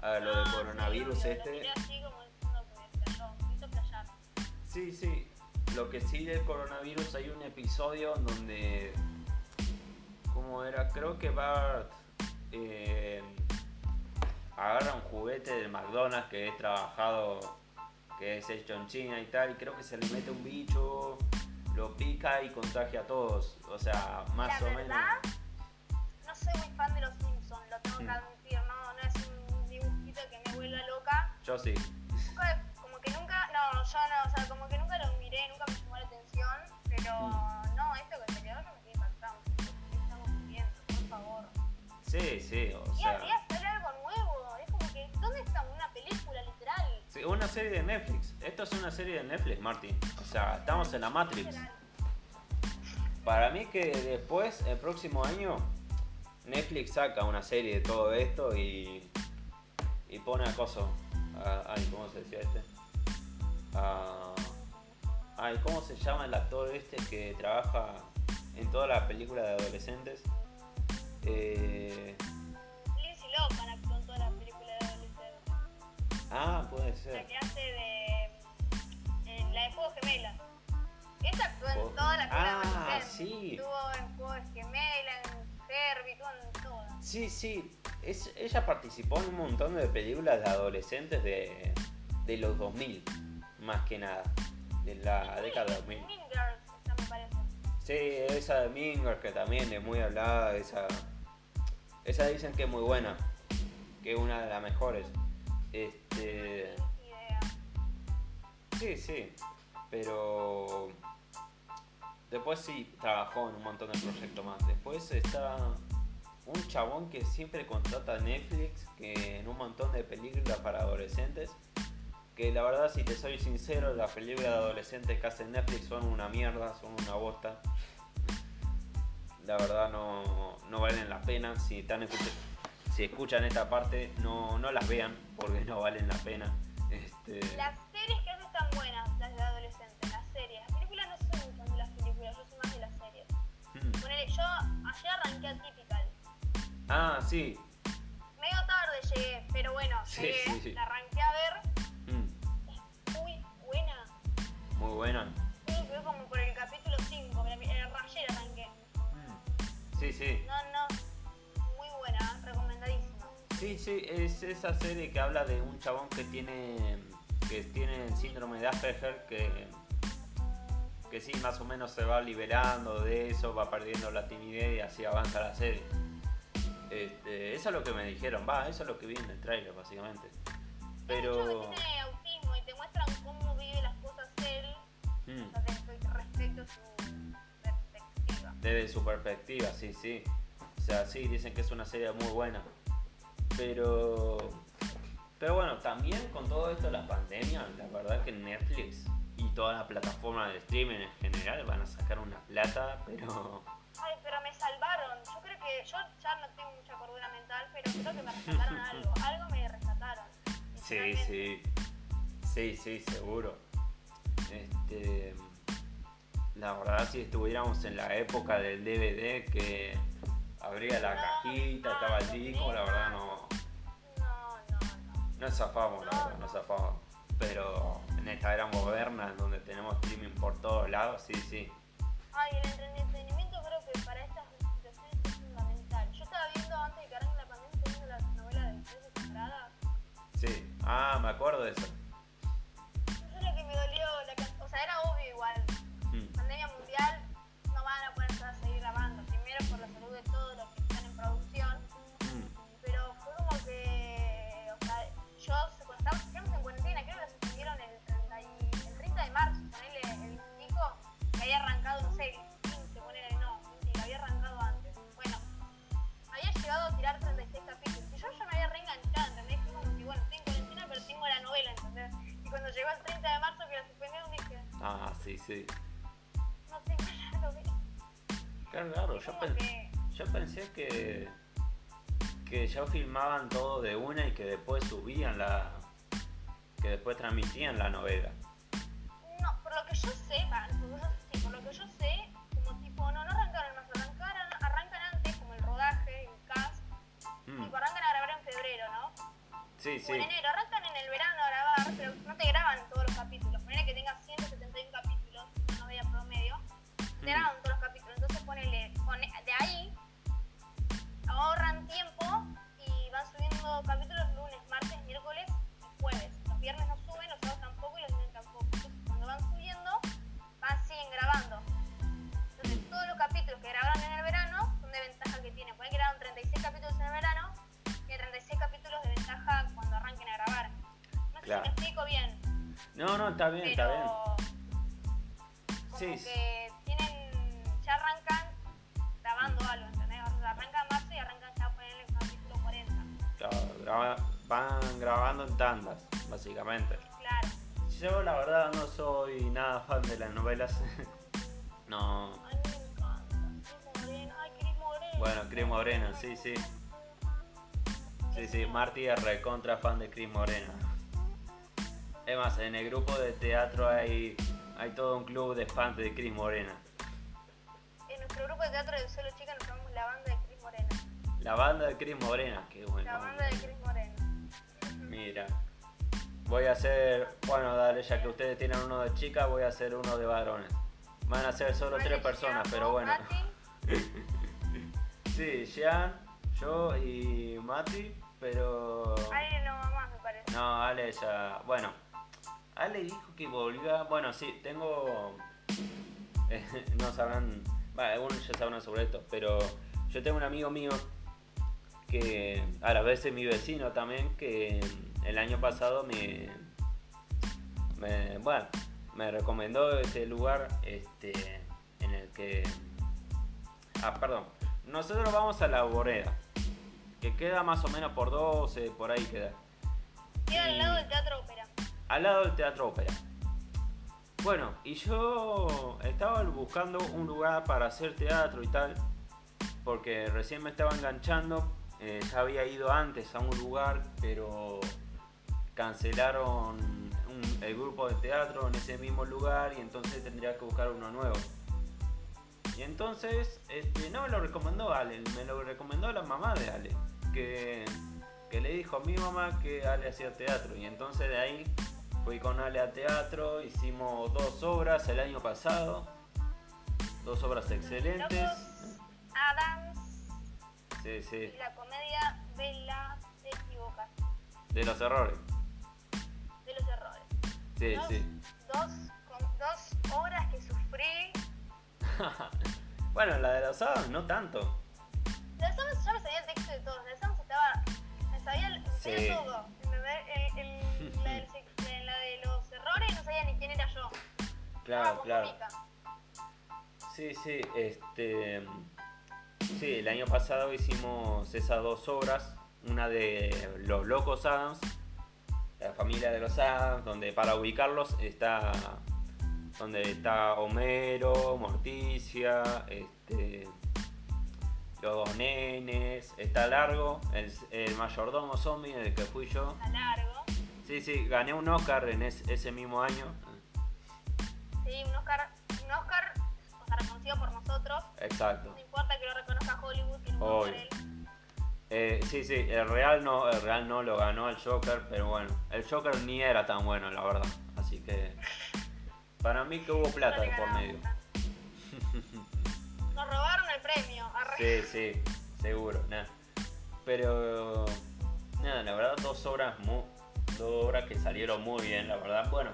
A ver, lo no, del sí, coronavirus este... Así como diciendo que. Sí, sí. Lo que sí del coronavirus hay un episodio donde. ¿Cómo era? Creo que Bart eh, agarra un juguete del McDonald's que he trabajado, que es hecho en China y tal, y creo que se le mete un bicho, lo pica y contagia a todos. O sea, más La o menos. verdad, no soy muy fan de los Simpsons, lo tengo que Mm. admitir, no, no es un dibujito que me vuelva loca. Yo sí. Nunca- como que nunca, no, yo no, o sea, como que nunca lo miré, nunca me llamó la atención, pero Mm. no, esto que salió no me tiene impactado. ¿Qué estamos viviendo? Por favor. Sí, sí. O Y sea. Una serie de Netflix. Esto es una serie de Netflix, Martín. O sea, estamos en la Matrix. Para mí que después, el próximo año, Netflix saca una serie de todo esto y, y pone acoso. ay, ¿cómo se decía este? Ay, ¿cómo se llama el actor este que trabaja en todas las películas de adolescentes? Eh, Lindsay Lohan ah, puede La ser. que hace de. En la de Juegos Gemelas. Esta actuó en todas las películas Ah, sí. Estuvo en Juegos Gemelas, en Herbie, estuvo en todas. Sí, sí. Es, ella participó en un montón de películas de adolescentes de, de los 2000, más que nada. De la década de 2000. Mean Girls, esta me parece. Sí, esa de Minger que también es muy hablada, esa, esa dicen que es muy buena, que es una de las mejores. Este, sí, sí, pero después sí trabajó en un montón de proyectos más. Después está un chabón que siempre contrata Netflix, que en un montón de películas para adolescentes. Que la verdad, si te soy sincero, las películas de adolescentes que hacen Netflix son una mierda, son una bosta. La verdad no, no valen la pena. Si están escuch- si escuchan esta parte, no, no las vean porque no valen la pena. Este, Las series que hace están buenas, las de adolescentes, las series. Las películas no soy mucho de las películas, yo soy más de las series. hmm. Ponele, yo ayer arranqué a Typical. Ah, sí. Medio tarde llegué, pero bueno, Sí, llegué, sí, sí. la arranqué a ver. Hmm. Es muy buena. Muy buena. Creo que fue como por el capítulo 5, pero eh, ayer arranqué. Hmm. Sí, sí. No, no. Sí, sí, es esa serie que habla de un chabón que tiene que tiene el síndrome de Asperger que que sí, más o menos se va liberando de eso, va perdiendo la timidez y así avanza la serie. Este, eso es lo que me dijeron, va, eso es lo que vi en el trailer básicamente. Pero... tiene autismo y te muestran cómo vive las cosas él mm. respecto a su perspectiva. Desde su perspectiva, sí, sí. O sea, sí, dicen que es una serie muy buena. Pero... Pero bueno, también con todo esto de la pandemia, la verdad que Netflix y todas las plataformas de streaming en general van a sacar una plata, pero... Ay, pero me salvaron. Yo creo que yo ya no tengo mucha cordura mental, pero creo que me rescataron algo. Algo me rescataron. Sí, sí. Sí, sí, seguro. Este, la verdad, si estuviéramos en la época del DVD que abría la cajita, estaba el disco, la verdad no. No, no, no. No zafamos, la verdad, no zafamos. Pero en esta era moderna, donde tenemos streaming por todos lados, sí, sí. Ay, el entretenimiento creo que para estas situaciones es fundamental. Yo estaba viendo antes de que arranque la pandemia, viendo la novela de Tres Separadas. Sí, ah, me acuerdo de eso. Eso es lo que me dolió, la, o sea, era obvio igual. Ah, sí, sí. No la novela. Qué raro, yo, yo pensé que que ya filmaban todo de una y que después subían la. que después transmitían la novela. No, por lo que yo sé, sí, por lo que yo sé, como tipo, no, no arrancaron más, arrancaron, arrancan antes, como el rodaje, el cast, mm. tipo, arrancan a grabar en febrero, ¿no? Sí, sí. O en enero, arrancan en el verano a grabar, pero no te graban No, no, está bien, está bien. Como sí. que tienen, ya arrancan grabando algo, ¿entendés? O sea, arrancan marzo y arrancan ya por el capítulo 40. Claro, van grabando en tandas, básicamente. Claro. Yo la verdad no soy nada fan de las novelas. no. Ay, me encanta. Cris Morena. Ay, Cris. Bueno, Cris Morena, sí, sí. Sí, sí, Marty es recontra fan de Cris Morena. Es más, en el grupo de teatro hay, hay todo un club de fans de Cris Morena en nuestro grupo de teatro de Solo Chica nos llamamos la banda de Cris Morena. La banda de Cris Morena, qué bueno. La banda de Cris Morena. Mira. Voy a hacer, bueno, dale, ya que ustedes tienen uno de chicas, voy a hacer uno de varones. Van a ser solo tres personas, pero bueno. sí, Jean, yo y Mati, pero... Ale no más, me parece. No, Ale ya... Bueno, Ale dijo que volvía... Bueno, sí, tengo... no sabrán bueno, algunos ya sabrán sobre esto, pero yo tengo un amigo mío que a la vez es mi vecino también, que el año pasado me, bueno, me recomendó este lugar este, en el que... Ah, perdón. Nosotros vamos a la Boreda, que queda más o menos por 12, por ahí queda. Queda al lado del Teatro Ópera. Al lado del Teatro Ópera. Bueno, y yo estaba buscando un lugar para hacer teatro y tal, porque recién me estaba enganchando, eh, ya había ido antes a un lugar, pero cancelaron el grupo de teatro en ese mismo lugar y entonces tendría que buscar uno nuevo. Y entonces, este, no me lo recomendó Ale, me lo recomendó la mamá de Ale, que, que le dijo a mi mamá que Ale hacía teatro. Y entonces de ahí Fui con Ale a teatro, hicimos dos obras el año pasado, dos obras excelentes. Adams. Sí, sí. Y la comedia de equivocas. De los errores. De los errores. Sí, dos, sí. Dos, con dos horas que sufrí. bueno, la de los sábados no tanto. La de Sams ya me sabía el texto de todos. La de Sams estaba. Me sabía el, me sabía Sí. todo. El- el- la, del sec- la- la errores no sabía ni quién era yo. Claro, claro. cómica. Sí, sí, este. Sí, el año pasado hicimos esas dos obras. Una de Los Locos Adams, la familia de los Adams, donde para ubicarlos está. Donde está Homero, Morticia, este. Los dos nenes, está Largo, el, el mayordomo zombie, el que fui yo. A largo. Sí, sí, gané un Oscar en es- ese mismo año. Sí, un Oscar. Un Oscar. O sea, reconocido por nosotros. Exacto. No importa que lo reconozca Hollywood, que no por él. Eh, sí, sí, el Real no, el Real no lo ganó el Joker, pero bueno, el Joker ni era tan bueno, la verdad. Así que para mí que hubo plata No por medio. ¿no? Nos robaron el premio. Arre. Sí, sí, seguro, nada. Pero nada, la verdad dos obras mu- dos obras que salieron muy bien, la verdad. Bueno,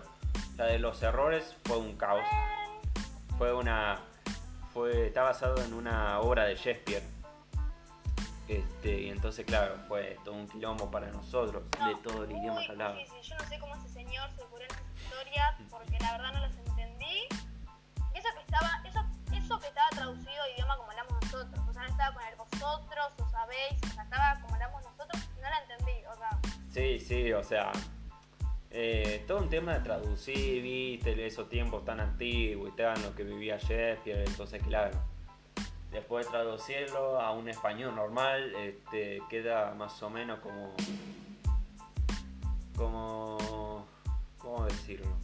la de los errores fue un caos. Fue una fue está basado en una obra de Shakespeare. Este, y entonces claro, fue todo un quilombo para nosotros No, de todo el idioma que hablaba. Yo no sé cómo ese señor se ocurrió en esas historias porque la verdad no las entendí. Eso que estaba, eso, eso que estaba traducido a idioma como hablamos nosotros. Estaba con el vosotros, o sabéis, o sea, estaba como hablamos nosotros no la entendí. O sea, Sí, sí, o sea, eh, todo un tema de traducir, viste, esos tiempos tan antiguos y tal, lo que vivía Shakespeare, entonces claro, después de traducirlo a un español normal, este, queda más o menos como, como, ¿cómo decirlo?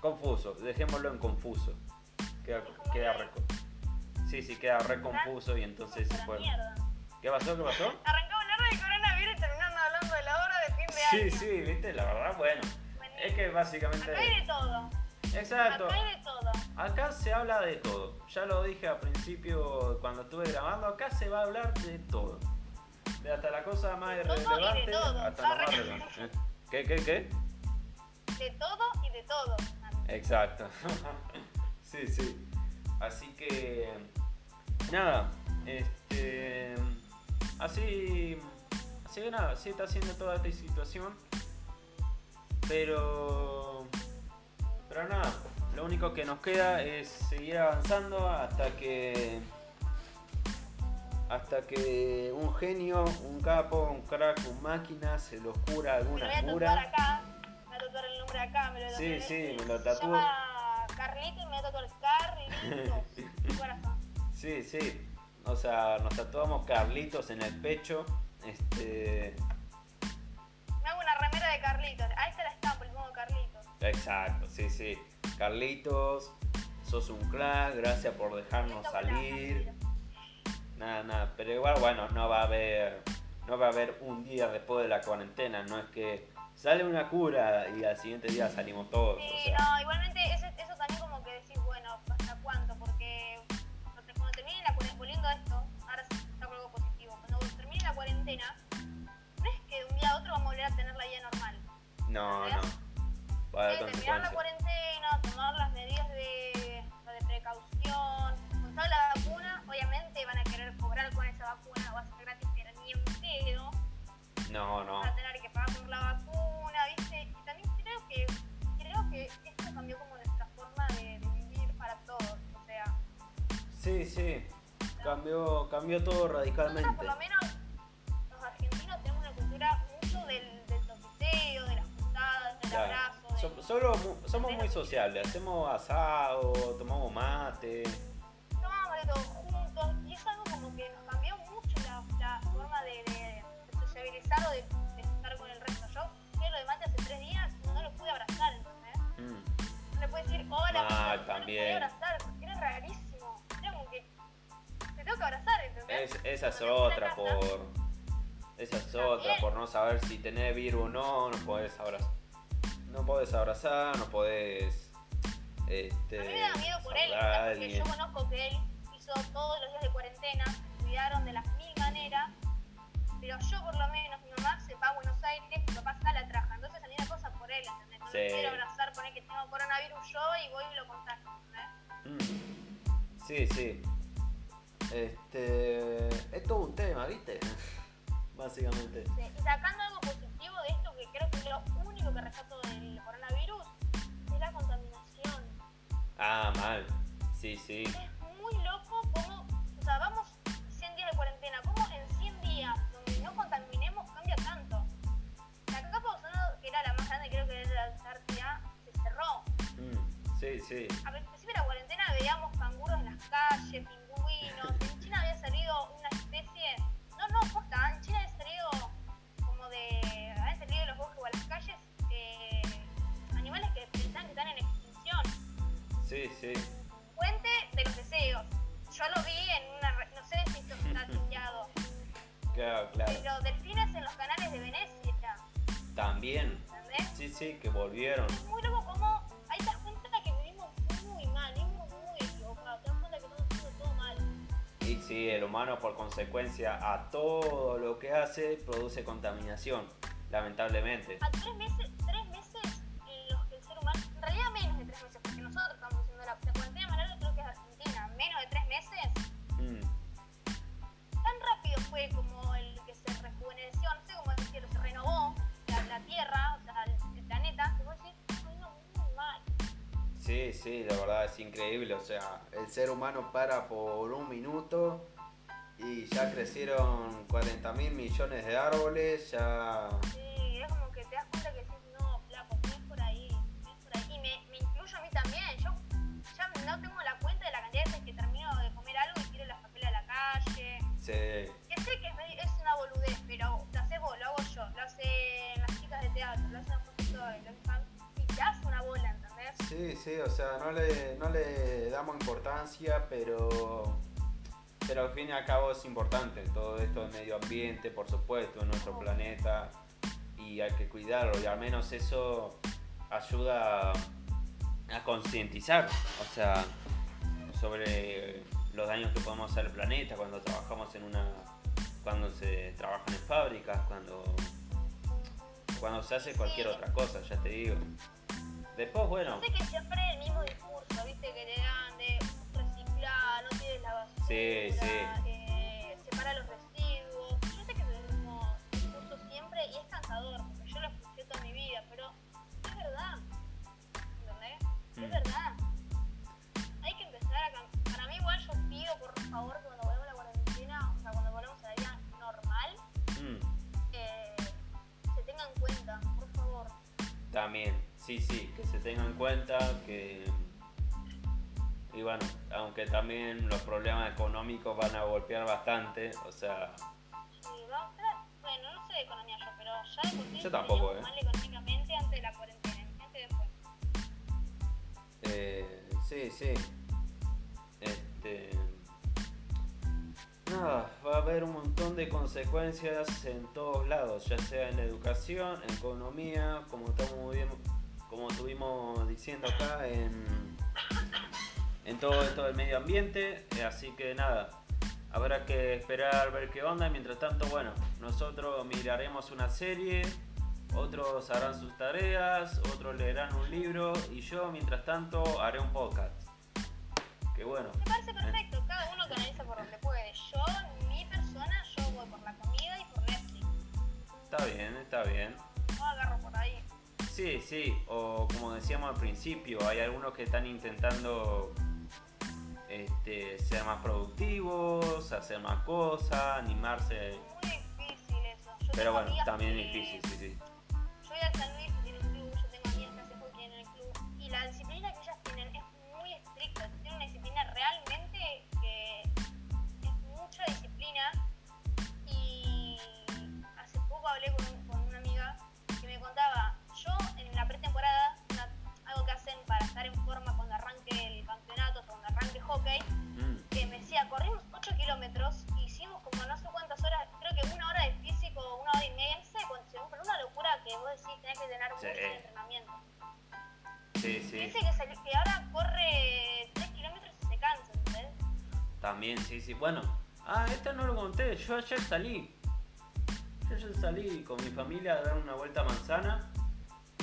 Confuso, dejémoslo en confuso, queda, queda re, sí, sí, queda re confuso y entonces se a la fue. ¿Qué pasó? ¿Qué pasó? Arrancamos hablar del coronavirus y terminando hablando de la hora de fin de Sí, año. sí, viste, la verdad, bueno. Es que básicamente. Acá hay de todo. Exacto. Acá hay de todo. Acá se habla de todo. Ya lo dije al principio cuando estuve grabando. Acá se va a hablar de todo. De hasta la cosa más De y de irrelevante todo. hasta lo más relevante. ¿Eh? ¿Qué, qué, qué? De todo y de todo. Exacto. sí, sí. Así que. Nada. Este. Así. Así que nada, sí está haciendo toda esta situación. Pero. Pero nada. Lo único que nos queda es seguir avanzando hasta que. Hasta que un genio, un capo, un crack, un máquina se lo jura Me lo voy alguna a cura. acá. Me voy a tatuar el nombre acá. Me lo Sí, sí, me lo Se tatúo. llama Carlito y me voy a tatuar Carlitos. Corazón. Sí, sí. O sea, nos tatuamos Carlitos en el pecho. Este. Me hago una remera de Carlitos. Ahí está la estampa, le pongo Carlitos. Exacto, sí, sí. Carlitos, sos un crack, gracias por dejarnos salir. Nada, nada. Pero igual, bueno, no va a haber. No va a haber un día después de la cuarentena. No es que sale una cura y al siguiente día salimos todos. o Sí, sea. no, igualmente cuarentena, no es que de un día a otro vamos a volver a tener la vida normal. No, no. Va a haber que terminar la cuarentena, tomar las medidas de, de precaución, usar la vacuna, obviamente van a querer cobrar con esa vacuna, va a ser gratis, pero ni en pedo. No, no. van a tener que pagar por la vacuna, ¿viste? Y también creo que creo que esto cambió como nuestra forma de, de vivir para todos, o sea, Sí, sí. Cambió, cambió todo nosotros radicalmente. por lo menos Claro. abrazo. So- solo somos muy sociables, hacemos asado, tomamos mate. Tomamos de todos juntos y es algo como que nos cambió mucho la, la forma de, de, de sociabilizar o de, de estar con el resto. Yo fui a lo de mate hace tres días y no lo pude abrazar, ¿entendés? Mm. No le puedes decir hola, Ah, no también. lo abrazar porque era rarísimo. Era como que te tengo que abrazar, ¿entendés? Es- esa es otra casa, por. Esa es otra, por no saber si tenés virus o no, no podés abrazar no podés abrazar, no podés. Este, a mí me da miedo por él, porque yo conozco que él hizo todos los días de cuarentena, cuidaron de la mil maneras, pero yo por lo menos, mi mamá se va a Buenos Aires, mi papá a la traja, entonces a mí la cosa por él, ¿entendés? No sí. quiero abrazar, poner que tengo coronavirus yo y voy y lo contagio, ¿entendés? Mm. Sí, sí. Este, es todo un tema, ¿viste? Básicamente. Sí. Y sacando algo positivo de esto, creo que lo único que rescato del coronavirus, es la contaminación. Ah, mal. Sí, sí. Es muy loco cómo. O sea, vamos 100 días de cuarentena. ¿Cómo en 100 días, donde no contaminemos, cambia tanto? La capa ozono, que era la más grande, creo que era la Antártida, se cerró. Mm, sí, sí. A principio de la cuarentena veíamos canguros en las calles, pingüinos. En China había salido una especie. Sí. Fuente de los deseos. Yo lo vi en una. re- No sé si esto está tillado. Claro, claro. Pero delfines en los canales de Venecia. También. ¿Entendés? Sí, sí, que volvieron. Es muy loco como. Ahí te das cuenta que vivimos muy mal, vivimos muy equivocados. Te das cuenta que estamos haciendo todo mal. Y sí, el humano por consecuencia a todo lo que hace produce contaminación, lamentablemente. a tres meses, O sea, el ser humano para por un minuto y ya crecieron 40 mil millones de árboles, ya... Sí, sí, o sea, no le, no le damos importancia, pero, pero al fin y al cabo es importante. Todo esto del medio ambiente, por supuesto, en nuestro planeta, y hay que cuidarlo, y al menos eso ayuda a, concientizar, o sea, sobre los daños que podemos hacer al planeta cuando trabajamos en una. cuando se trabajan en fábricas, cuando. cuando se hace cualquier otra cosa, ya te digo. Después, bueno. Sé que siempre el mismo discurso, viste, que te dan de reciclar, no tires la basura, Sí, sí. eh, separa los residuos. Yo sé que es el mismo discurso siempre y es cansador, porque yo lo escuché toda mi vida, pero es verdad, ¿entendés? Es Mm. verdad. Sí, sí, que se tenga en cuenta que. Y bueno, aunque también los problemas económicos van a golpear bastante, o sea, Sí, vamos, pero, bueno, no sé de economía yo, pero ya de por sí Yo tampoco, eh. mal económicamente antes de la cuarentena, imagínate después. eh, sí, sí. Este. Nada, va a haber un montón de consecuencias en todos lados, ya sea en la educación, en economía, como estamos muy bien, como estuvimos diciendo acá, en, en todo esto del medio ambiente. eh, Así que nada, habrá que esperar ver qué onda. Mientras tanto, bueno, nosotros miraremos una serie, otros harán sus tareas, otros leerán un libro y yo, mientras tanto, haré un podcast. Que bueno. Me parece perfecto, cada uno canaliza por donde puede. Yo, mi persona, yo voy por la comida y por Netflix. Está bien, está bien. Sí, sí, o como decíamos al principio, hay algunos que están intentando este, ser más productivos, hacer más cosas, animarse. Muy difícil eso. Yo Pero bueno, también es difícil, sí, sí. Yo voy al San Luis mucho Sí. entrenamiento. sí, sí. Dice que, ahora corre 3 kilómetros y se cansa, ¿entendés? También, sí, sí. Bueno, ah, esto no lo conté. Yo ayer salí. Yo ayer salí con mi familia a dar una vuelta a manzana.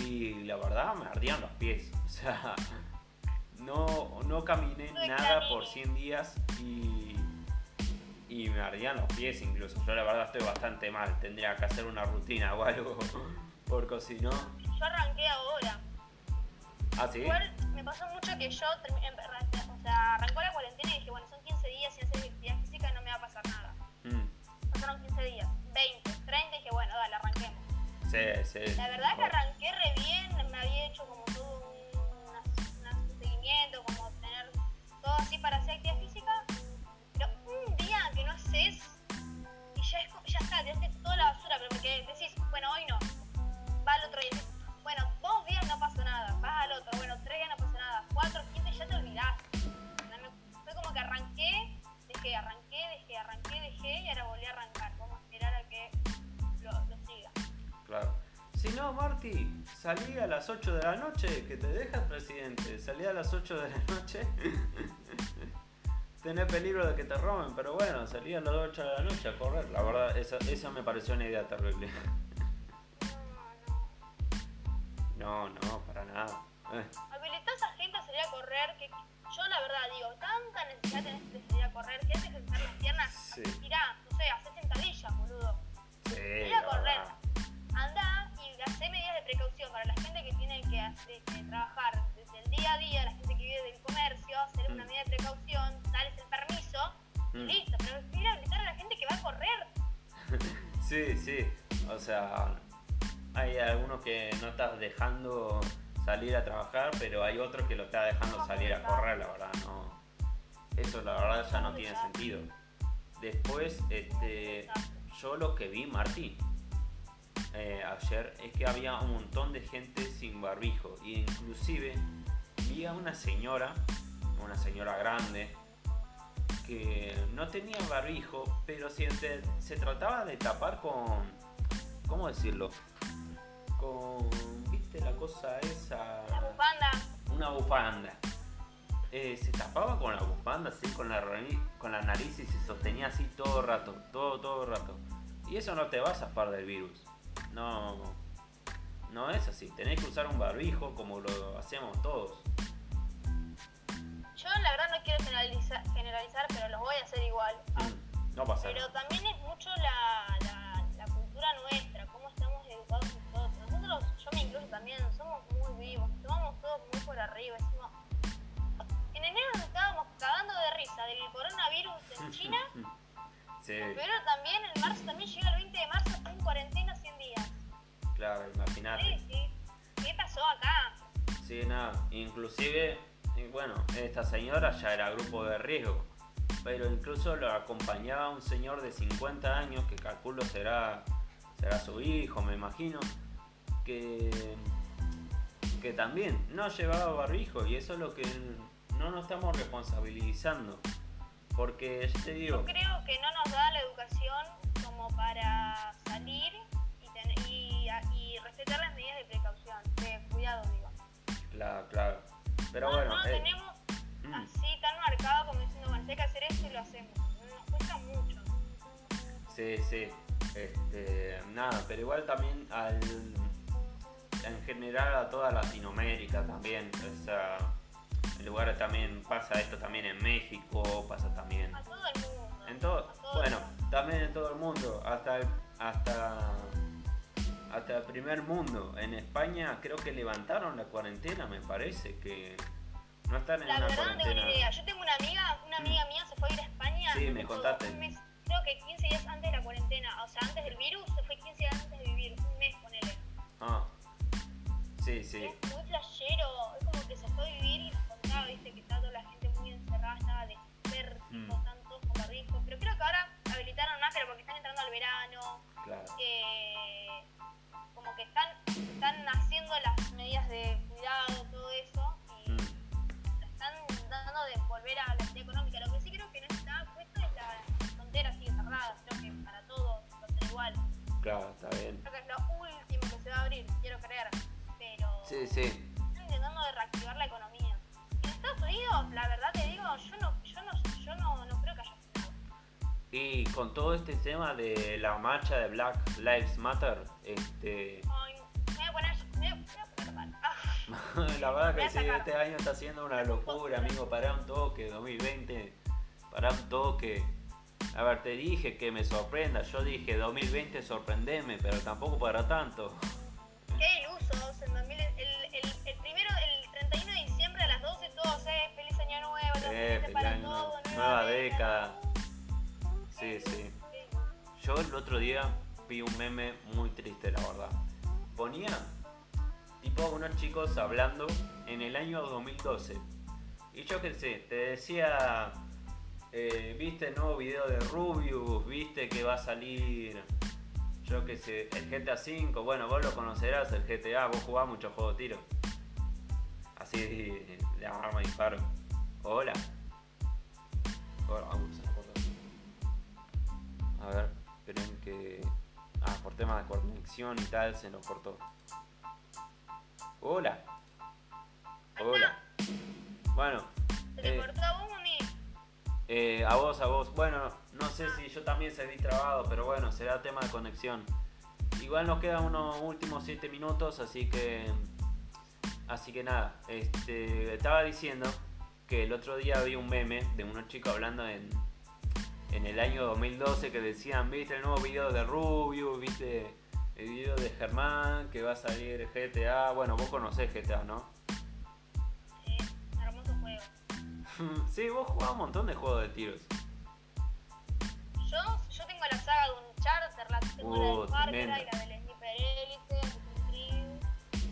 y la verdad me ardían los pies. O sea, no, no caminé No nada por 100 días y, y me ardían los pies incluso. Yo la verdad estoy bastante mal, tendría que hacer una rutina o algo, porque si no... Yo arranqué ahora. ¿Ah, sí? Igual me pasó mucho que yo em- o sea, arrancó la cuarentena y dije, bueno, son 15 días sin hacer actividad física no me va a pasar nada. Mm, Pasaron 15 días, 20, 30 y dije, bueno, dale, arranquemos. sí, sí. La verdad que arranqué re bien, me había hecho como todo un, seguimiento, como tener todo así para hacer actividad física, pero un día que no haces y ya, es, ya está, tiraste toda la basura, pero porque decís, bueno, hoy no, va al otro día, otro, bueno, tres días no pasó nada, cuatro, quince ya te olvidás. Fue como que arranqué, dejé, arranqué, dejé, arranqué, dejé y ahora volví a arrancar, vamos a esperar a que lo, lo siga. Claro. Si no, Marty, salí a las 8 de la noche, que te deja el presidente. Salí a las 8 de la noche. Tenés peligro de que te roben, pero bueno, salí a las 8 de la noche a correr. La verdad, esa, esa me pareció una idea terrible. No, no, para nada. Eh, Habilitá a esa gente a salir a correr, que yo la verdad digo, tanta necesidad tenés de salir a correr, que haces ejercitar las piernas, Sí. tirá, no sé, haces sentadillas, boludo. sí, Salir a correr. Andá y hacé medidas de precaución para la gente que tiene que hacer- que trabajar desde el día a día, la gente que vive del comercio, hacer una Mm. medida de precaución, dales el permiso y Mm. listo. Pero ir a habilitar a la gente que va a correr. Sí, sí. O sea, hay algunos que no estás dejando salir a trabajar, pero hay otros que lo estás dejando salir a correr, la verdad, no. Eso la verdad ya no tiene sentido. Después, este, yo lo que vi, Martín, eh, ayer es que había un montón de gente sin barbijo. E inclusive vi a una señora, una señora grande, que no tenía barbijo, pero se- se trataba de tapar con, ¿cómo decirlo? Con, ¿viste la cosa esa? La bufanda, Una bufanda. Eh, se tapaba con la bufanda, así, con la, con la nariz y se sostenía así todo el rato, todo, todo el rato. Y eso no te va a zafar del virus. No, no es así. Tenés que usar un barbijo como lo hacemos todos. yo la verdad no quiero generalizar, generalizar pero los voy a hacer igual. Mm, No pasa Pero nada. también es mucho la, la, la cultura nuestra, cómo estamos educados nosotros. Yo me incluyo también, somos muy vivos, tomamos todo muy por arriba. Decimos, en enero nos estábamos cagando de risa del coronavirus en China, Sí, pero también en marzo también llega el 20 de marzo en cuarentena 100 días. claro, Sí, imagínate. sí. ¿Qué pasó acá? Sí, nada. Inclusive, bueno, esta señora ya era grupo de riesgo. Pero incluso lo acompañaba un señor de 50 años, que calculo será, será su hijo, me imagino, que, que también no llevaba barbijo. Y eso es lo que no nos estamos responsabilizando. Porque yo te digo, Yo creo que no nos da la educación como para salir y, ten- y, y respetar las medidas de precaución, de cuidado, digo. claro, claro. Pero no, bueno, no lo eh, tenemos mm. así tan marcado como diciendo, bueno, si hay que hacer esto y lo hacemos. Nos cuesta mucho. Sí, sí. Este, nada, pero igual también al, en general a toda Latinoamérica también. O sea, en lugares también pasa esto también en México, pasa también A todo el mundo. en todo, bueno, mundo. también en todo el mundo, hasta el, hasta hasta el primer mundo. En España creo que levantaron la cuarentena, me parece que no están en La una verdad no tengo cuarentena. ni idea. Yo tengo una amiga, una amiga mía se fue a ir a España. Sí, me contaste. Un mes, creo que 15 días antes de la cuarentena. O sea, antes del virus se fue 15 días antes de vivir. Un mes, ponele. Ah, sí, sí. Es muy flashero. Es como que se fue a vivir y nos contaba, viste, que estaba toda la gente muy encerrada, estaba desértico, Mm. están todos con barbijo. Pero creo que ahora habilitaron más, pero porque están entrando al verano. Claro. eh, como que están, están haciendo las medidas de cuidado, Sí, sí. están intentando reactivar la economía. En Estados Unidos, la verdad te digo, yo no, yo no, yo no, no creo que haya frenado. Y con todo este tema de la marcha de Black Lives Matter, este, Ay, me voy a poner, me voy a- me voy a la verdad que sí, este año está siendo una locura, amigo. Para un toque, 2020. Para un toque. A ver, te dije que me sorprenda. Yo dije 2020 sorprendeme, pero tampoco para tanto. Nueva, década. Sí, sí. Yo el otro día vi un meme muy triste, la verdad. Ponía tipo unos chicos hablando en el año 2012. Y yo qué sé, te decía, eh, viste el nuevo video de Rubius, viste que va a salir, yo qué sé, el GTA V. Bueno, vos lo conocerás, el GTA, vos jugás mucho juego de tiro. Así de arma y disparo. Hola. Vamos a. A ver, esperen que. Ah, por temas de conexión y tal se nos cortó. Hola. Hola. Bueno, ¿Se eh, cortó a vos eh, a vos, a vos. Bueno, no sé si yo también se vi trabado, pero bueno, será tema de conexión. Igual nos quedan unos últimos 7 minutos, así que. Así que nada, este, estaba diciendo que el otro día vi un meme de unos chicos hablando en, en el año 2012 que decían, viste el nuevo video de Rubio, viste el video de Germán, que va a salir GTA. Bueno, vos conocés GTA, ¿no? Sí, hermoso juego. sí, vos jugás un montón de juegos de tiros. Yo, yo tengo la saga de Uncharted, la tengo Uh, la del Far. Cry, la del Sniper Elite,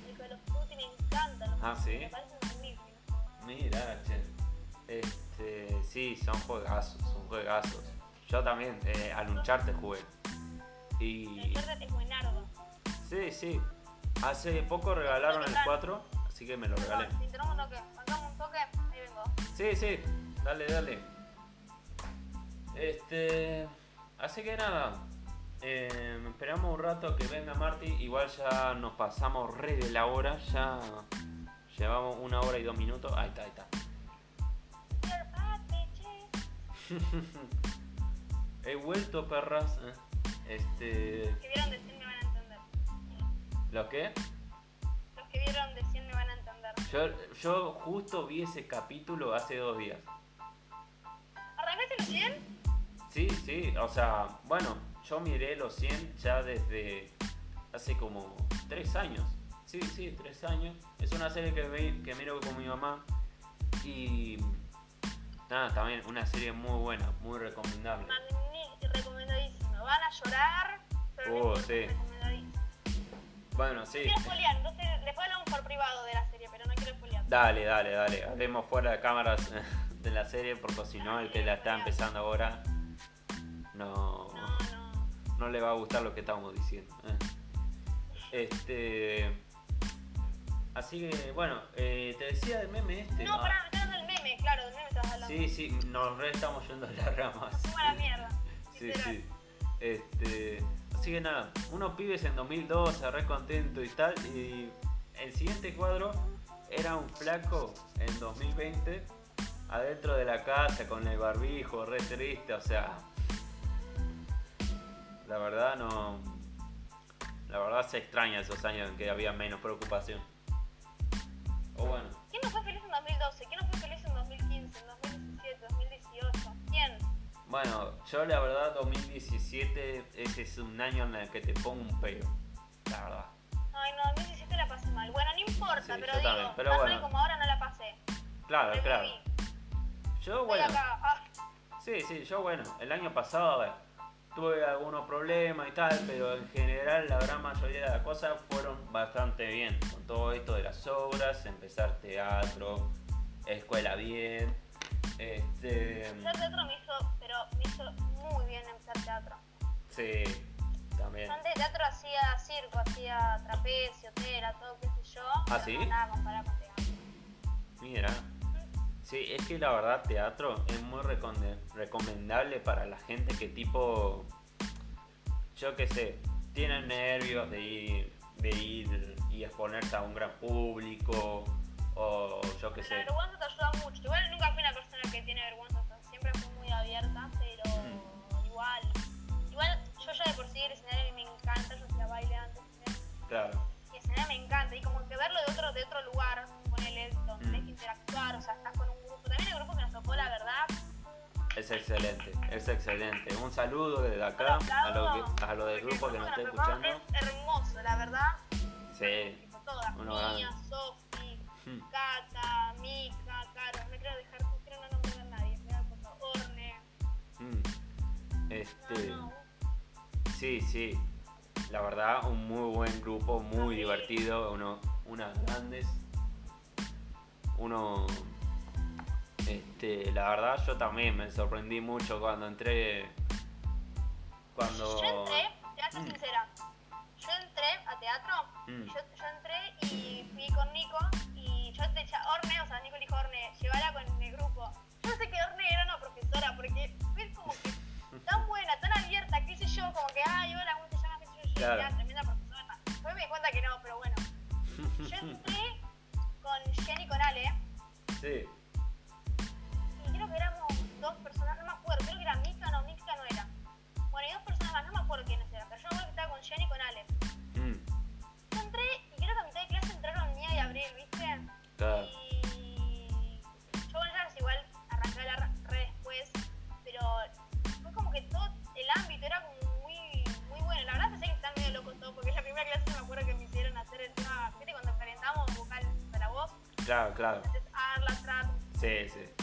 el Call of Duty, me encantan los Ah, ¿sí? Me parecen. Mira, che. Este, sí, son juegazos, son juegazos. Yo también eh, al Uncharted jugué. Y Uncharted es buenardo. sí, sí. Hace poco regalaron el 4, así que me lo regalé. Si tenemos un toque, un toque, ahí vengo. Sí, sí, dale, dale. Este, así que nada. eh, esperamos un rato que venga Marty. Igual ya nos pasamos re de la hora. Ya llevamos una hora y dos minutos. Ahí está, ahí está. He vuelto, perras. eh. Este. Los que vieron de 100 me van a entender. ¿Lo qué? Los que vieron de 100 me van a entender. Yo, yo justo vi ese capítulo hace dos días. ¿Arrancaste los 100? Sí, sí, o sea, bueno, yo miré los 100 ya desde hace como tres años. Sí, sí, tres años. Es una serie que, que miro con mi mamá y nada, también una serie muy buena, muy recomendable. Magnífico, recomendadísimo. Van a llorar, pero no Oh, sí. Bueno, sí. Quiero spoilear, entonces después hablamos por privado de la serie, pero no quiero spoilear. Dale, dale, dale. Hablemos fuera de cámaras de la serie porque si no, el que la está empezando ahora no, No, no. no le va a gustar lo que estamos diciendo. eh. Este. Así que, bueno, eh, te decía del meme este. No, pará, me estás dando el meme, claro, del meme estás hablando. Sí, sí, nos re estamos yendo a las ramas. Nos a la mierda. Sí, literal. sí. Este, así que nada, unos pibes en 2012, re contento y tal. Y el siguiente cuadro era un flaco en 2020, adentro de la casa con el barbijo, re triste, o sea. La verdad no. La verdad se extraña esos años en que había menos preocupación. O bueno, ¿Quién no fue feliz en 2012? ¿Quién no fue feliz en 2015, en 2017, 2018? ¿Quién? bueno, yo la verdad 2017 ese es un año en el que te pongo un pelo. La verdad. Ay, no, 2017 la pasé mal. Bueno, no importa, Sí, pero yo digo, también, pero bueno. como ahora no la pasé. Claro, claro. Yo, Estoy bueno, acá. Ah, sí, sí, yo, bueno, el año pasado, a ver, tuve algunos problemas y tal, pero en general la gran mayoría de las cosas fueron bastante bien. Con todo esto de las obras, empezar teatro, escuela bien, este. Hacer teatro me hizo, pero me hizo muy bien empezar teatro. Sí, también. Yo antes de teatro hacía circo, hacía trapecio, tela, todo qué sé yo. ¿Ah, sí? No nada comparado con teatro. Mira. Sí, es que la verdad teatro es muy recomendable para la gente que tipo, yo qué sé, tienen nervios de ir, de ir y exponerse a un gran público o yo qué La sé. vergüenza te ayuda mucho. Igual nunca fui una persona que tiene vergüenza, o sea, siempre fui muy abierta, pero Mm. igual. Igual yo ya de por sí el escenario me encanta, yo hacía baile antes. Claro. Y el escenario me encanta, y como que verlo de otro, de otro lugar, Es excelente, es excelente. Un saludo desde acá a lo, que, a lo del grupo que nos está escuchando. Es hermoso, la verdad. Sí. Todas, Uno Mía, Sofi, Cata, Mika, Caro, no quiero dejar, no quiero no nombrar a nadie, me da cosa, Orne. Mm. Este. No, no, Sí, sí. La verdad, un muy buen grupo, muy Sí. divertido. Uno, unas grandes. Uno. Este, la verdad, yo también me sorprendí mucho cuando entré. Cuando. Yo entré, te ser Mm. sincera, yo entré a teatro, Mm. yo, yo entré y fui con Nico y yo te eché Orne, o sea, Nico le dijo Orne, llévala con el grupo. Yo sé que Orne era una profesora porque fue como que tan buena, tan abierta, qué sé yo, como que, ay, hola, ¿cómo te llamas? Qué sé yo, yo Claro. era tremenda profesora. Después me di cuenta que no, pero bueno. Yo entré con Jenny y con Ale Sí. Dos personas, no me acuerdo, creo que era Mika, no, Mika no era. Bueno, y dos personas más, no me acuerdo quiénes eran, pero yo me acuerdo que estaba con Jenny y con Ale. Mm, Yo entré y creo que a mitad de clase entraron Mía y Abril, ¿viste? claro. Y yo con ellas igual arranqué a hablar re después, pero fue como que todo el ámbito era como muy, muy bueno. La verdad pensé que están medio locos todos, porque en la primera clase me acuerdo que me hicieron hacer el tema, ¿viste? Cuando calentamos vocal para voz, Claro, claro. entonces arla, trap. Sí, sí.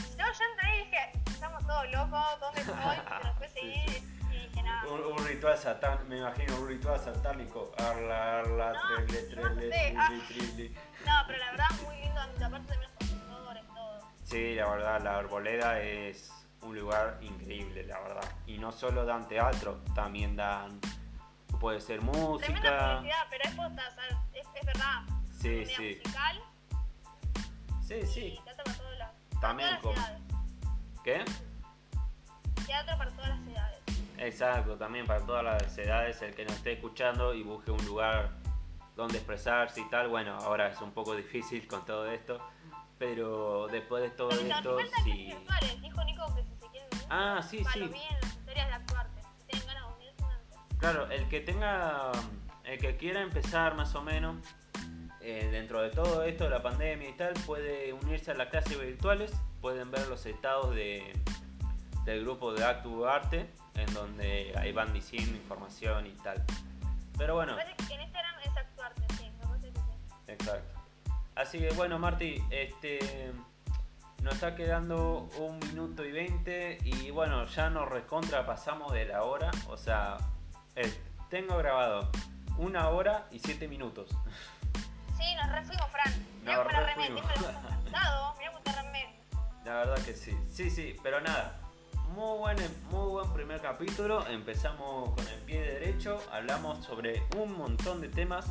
Locos, ¿dónde estoy? Pero después seguí sí. y dije, nada. Un, un ritual satánico, me imagino un ritual satánico. Arla, arla, No, trele, trele, ah. trili. No, pero la verdad muy lindo, aparte también los profesores, todo. Sí, la verdad, la Arboleda es un lugar increíble, la verdad. Y no solo dan teatro, también dan, puede ser Tremenda música. publicidad, pero es posta, o sea, es, es verdad. Sí, sí. musical Sí, y sí. para También como- ¿Qué? Teatro para todas las edades. Exacto, también para todas las edades, el que nos esté escuchando y busque un lugar donde expresarse y tal. Bueno, ahora es un poco difícil con todo esto, pero después de todo Pero esto, sí. Dijo Nico que si se quieren unir, Ah, sí, sí. bien las historias de actuarte. Si tienen ganas de unirse, únanse. Claro, el que tenga, el que quiera empezar más o menos eh, dentro de todo esto la pandemia y tal, puede unirse a las clases virtuales, pueden ver los estados de, del grupo de Actu Arte, en donde ahí van diciendo información y tal. Pero bueno, en Instagram es actuarte, sí, me que exacto. Así que bueno, Marti, este nos está quedando un minuto y veinte y bueno, ya nos recontra pasamos de la hora, o sea, eh, tengo grabado una hora y siete minutos. Sí, nos refuimos, Fran. Mirá Nos refuimos. La verdad que sí. Sí, sí, pero nada. Muy buen, muy buen primer capítulo. Empezamos con el pie derecho. Hablamos sobre un montón de temas.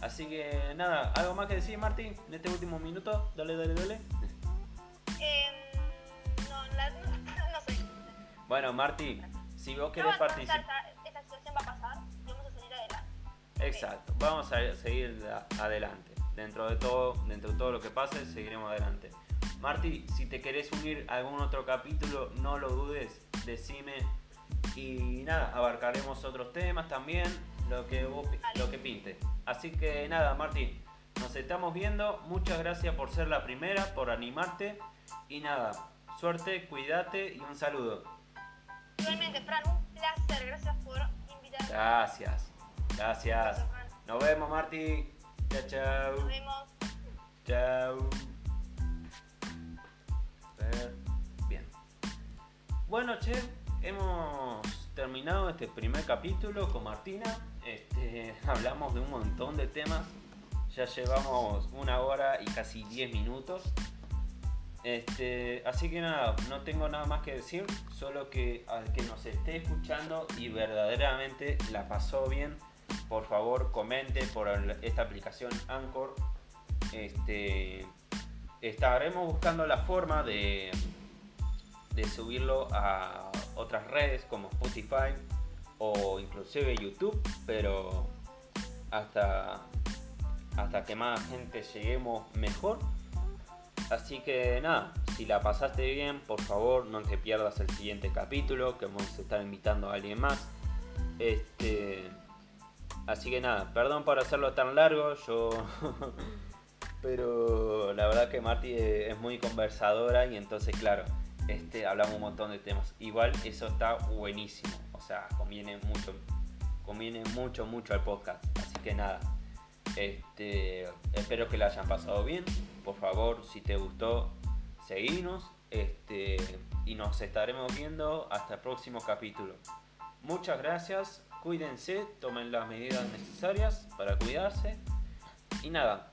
Así que nada, ¿algo más que decir, Martín? En este último minuto. Dale, dale, dale. Eh, no, la, no, no sé. Bueno, Martín, si vos querés participar. esta, esta situación va a pasar y vamos a salir adelante. Exacto, vamos a seguir adelante. Dentro de todo, dentro de todo lo que pase, seguiremos adelante. Marti, si te querés unir a algún otro capítulo, no lo dudes, decime. Y nada, abarcaremos otros temas también, lo que vos lo que pinte. Así que nada, Marti, nos estamos viendo. Muchas gracias por ser la primera, por animarte. Y nada, suerte, cuídate y un saludo. Igualmente, Fran, un placer. Gracias por invitarme. Gracias, gracias. Nos vemos, Marti. Chao, chao. Nos vemos. Chao. Bien. Bueno, che, hemos terminado este primer capítulo con Martina. Este, hablamos de un montón de temas. Ya llevamos una hora y casi 10 minutos. Este, así que nada, no tengo nada más que decir, solo que al que nos esté escuchando y verdaderamente la pasó bien, por favor comente por esta aplicación Anchor. Este, estaremos buscando la forma de, de subirlo a otras redes como Spotify o inclusive YouTube, pero hasta, hasta que más gente lleguemos mejor. Así que nada, si la pasaste bien, por favor no te pierdas el siguiente capítulo, que vamos a estar invitando a alguien más. Este, así que nada, perdón por hacerlo tan largo, yo pero la verdad que Marty es muy conversadora y entonces claro, este, hablamos un montón de temas. Igual eso está buenísimo, o sea, conviene mucho, conviene mucho, mucho al podcast. Así que nada, este, espero que la hayan pasado bien. Por favor, si te gustó, seguinos este, y nos estaremos viendo hasta el próximo capítulo. Muchas gracias, cuídense, tomen las medidas necesarias para cuidarse y nada,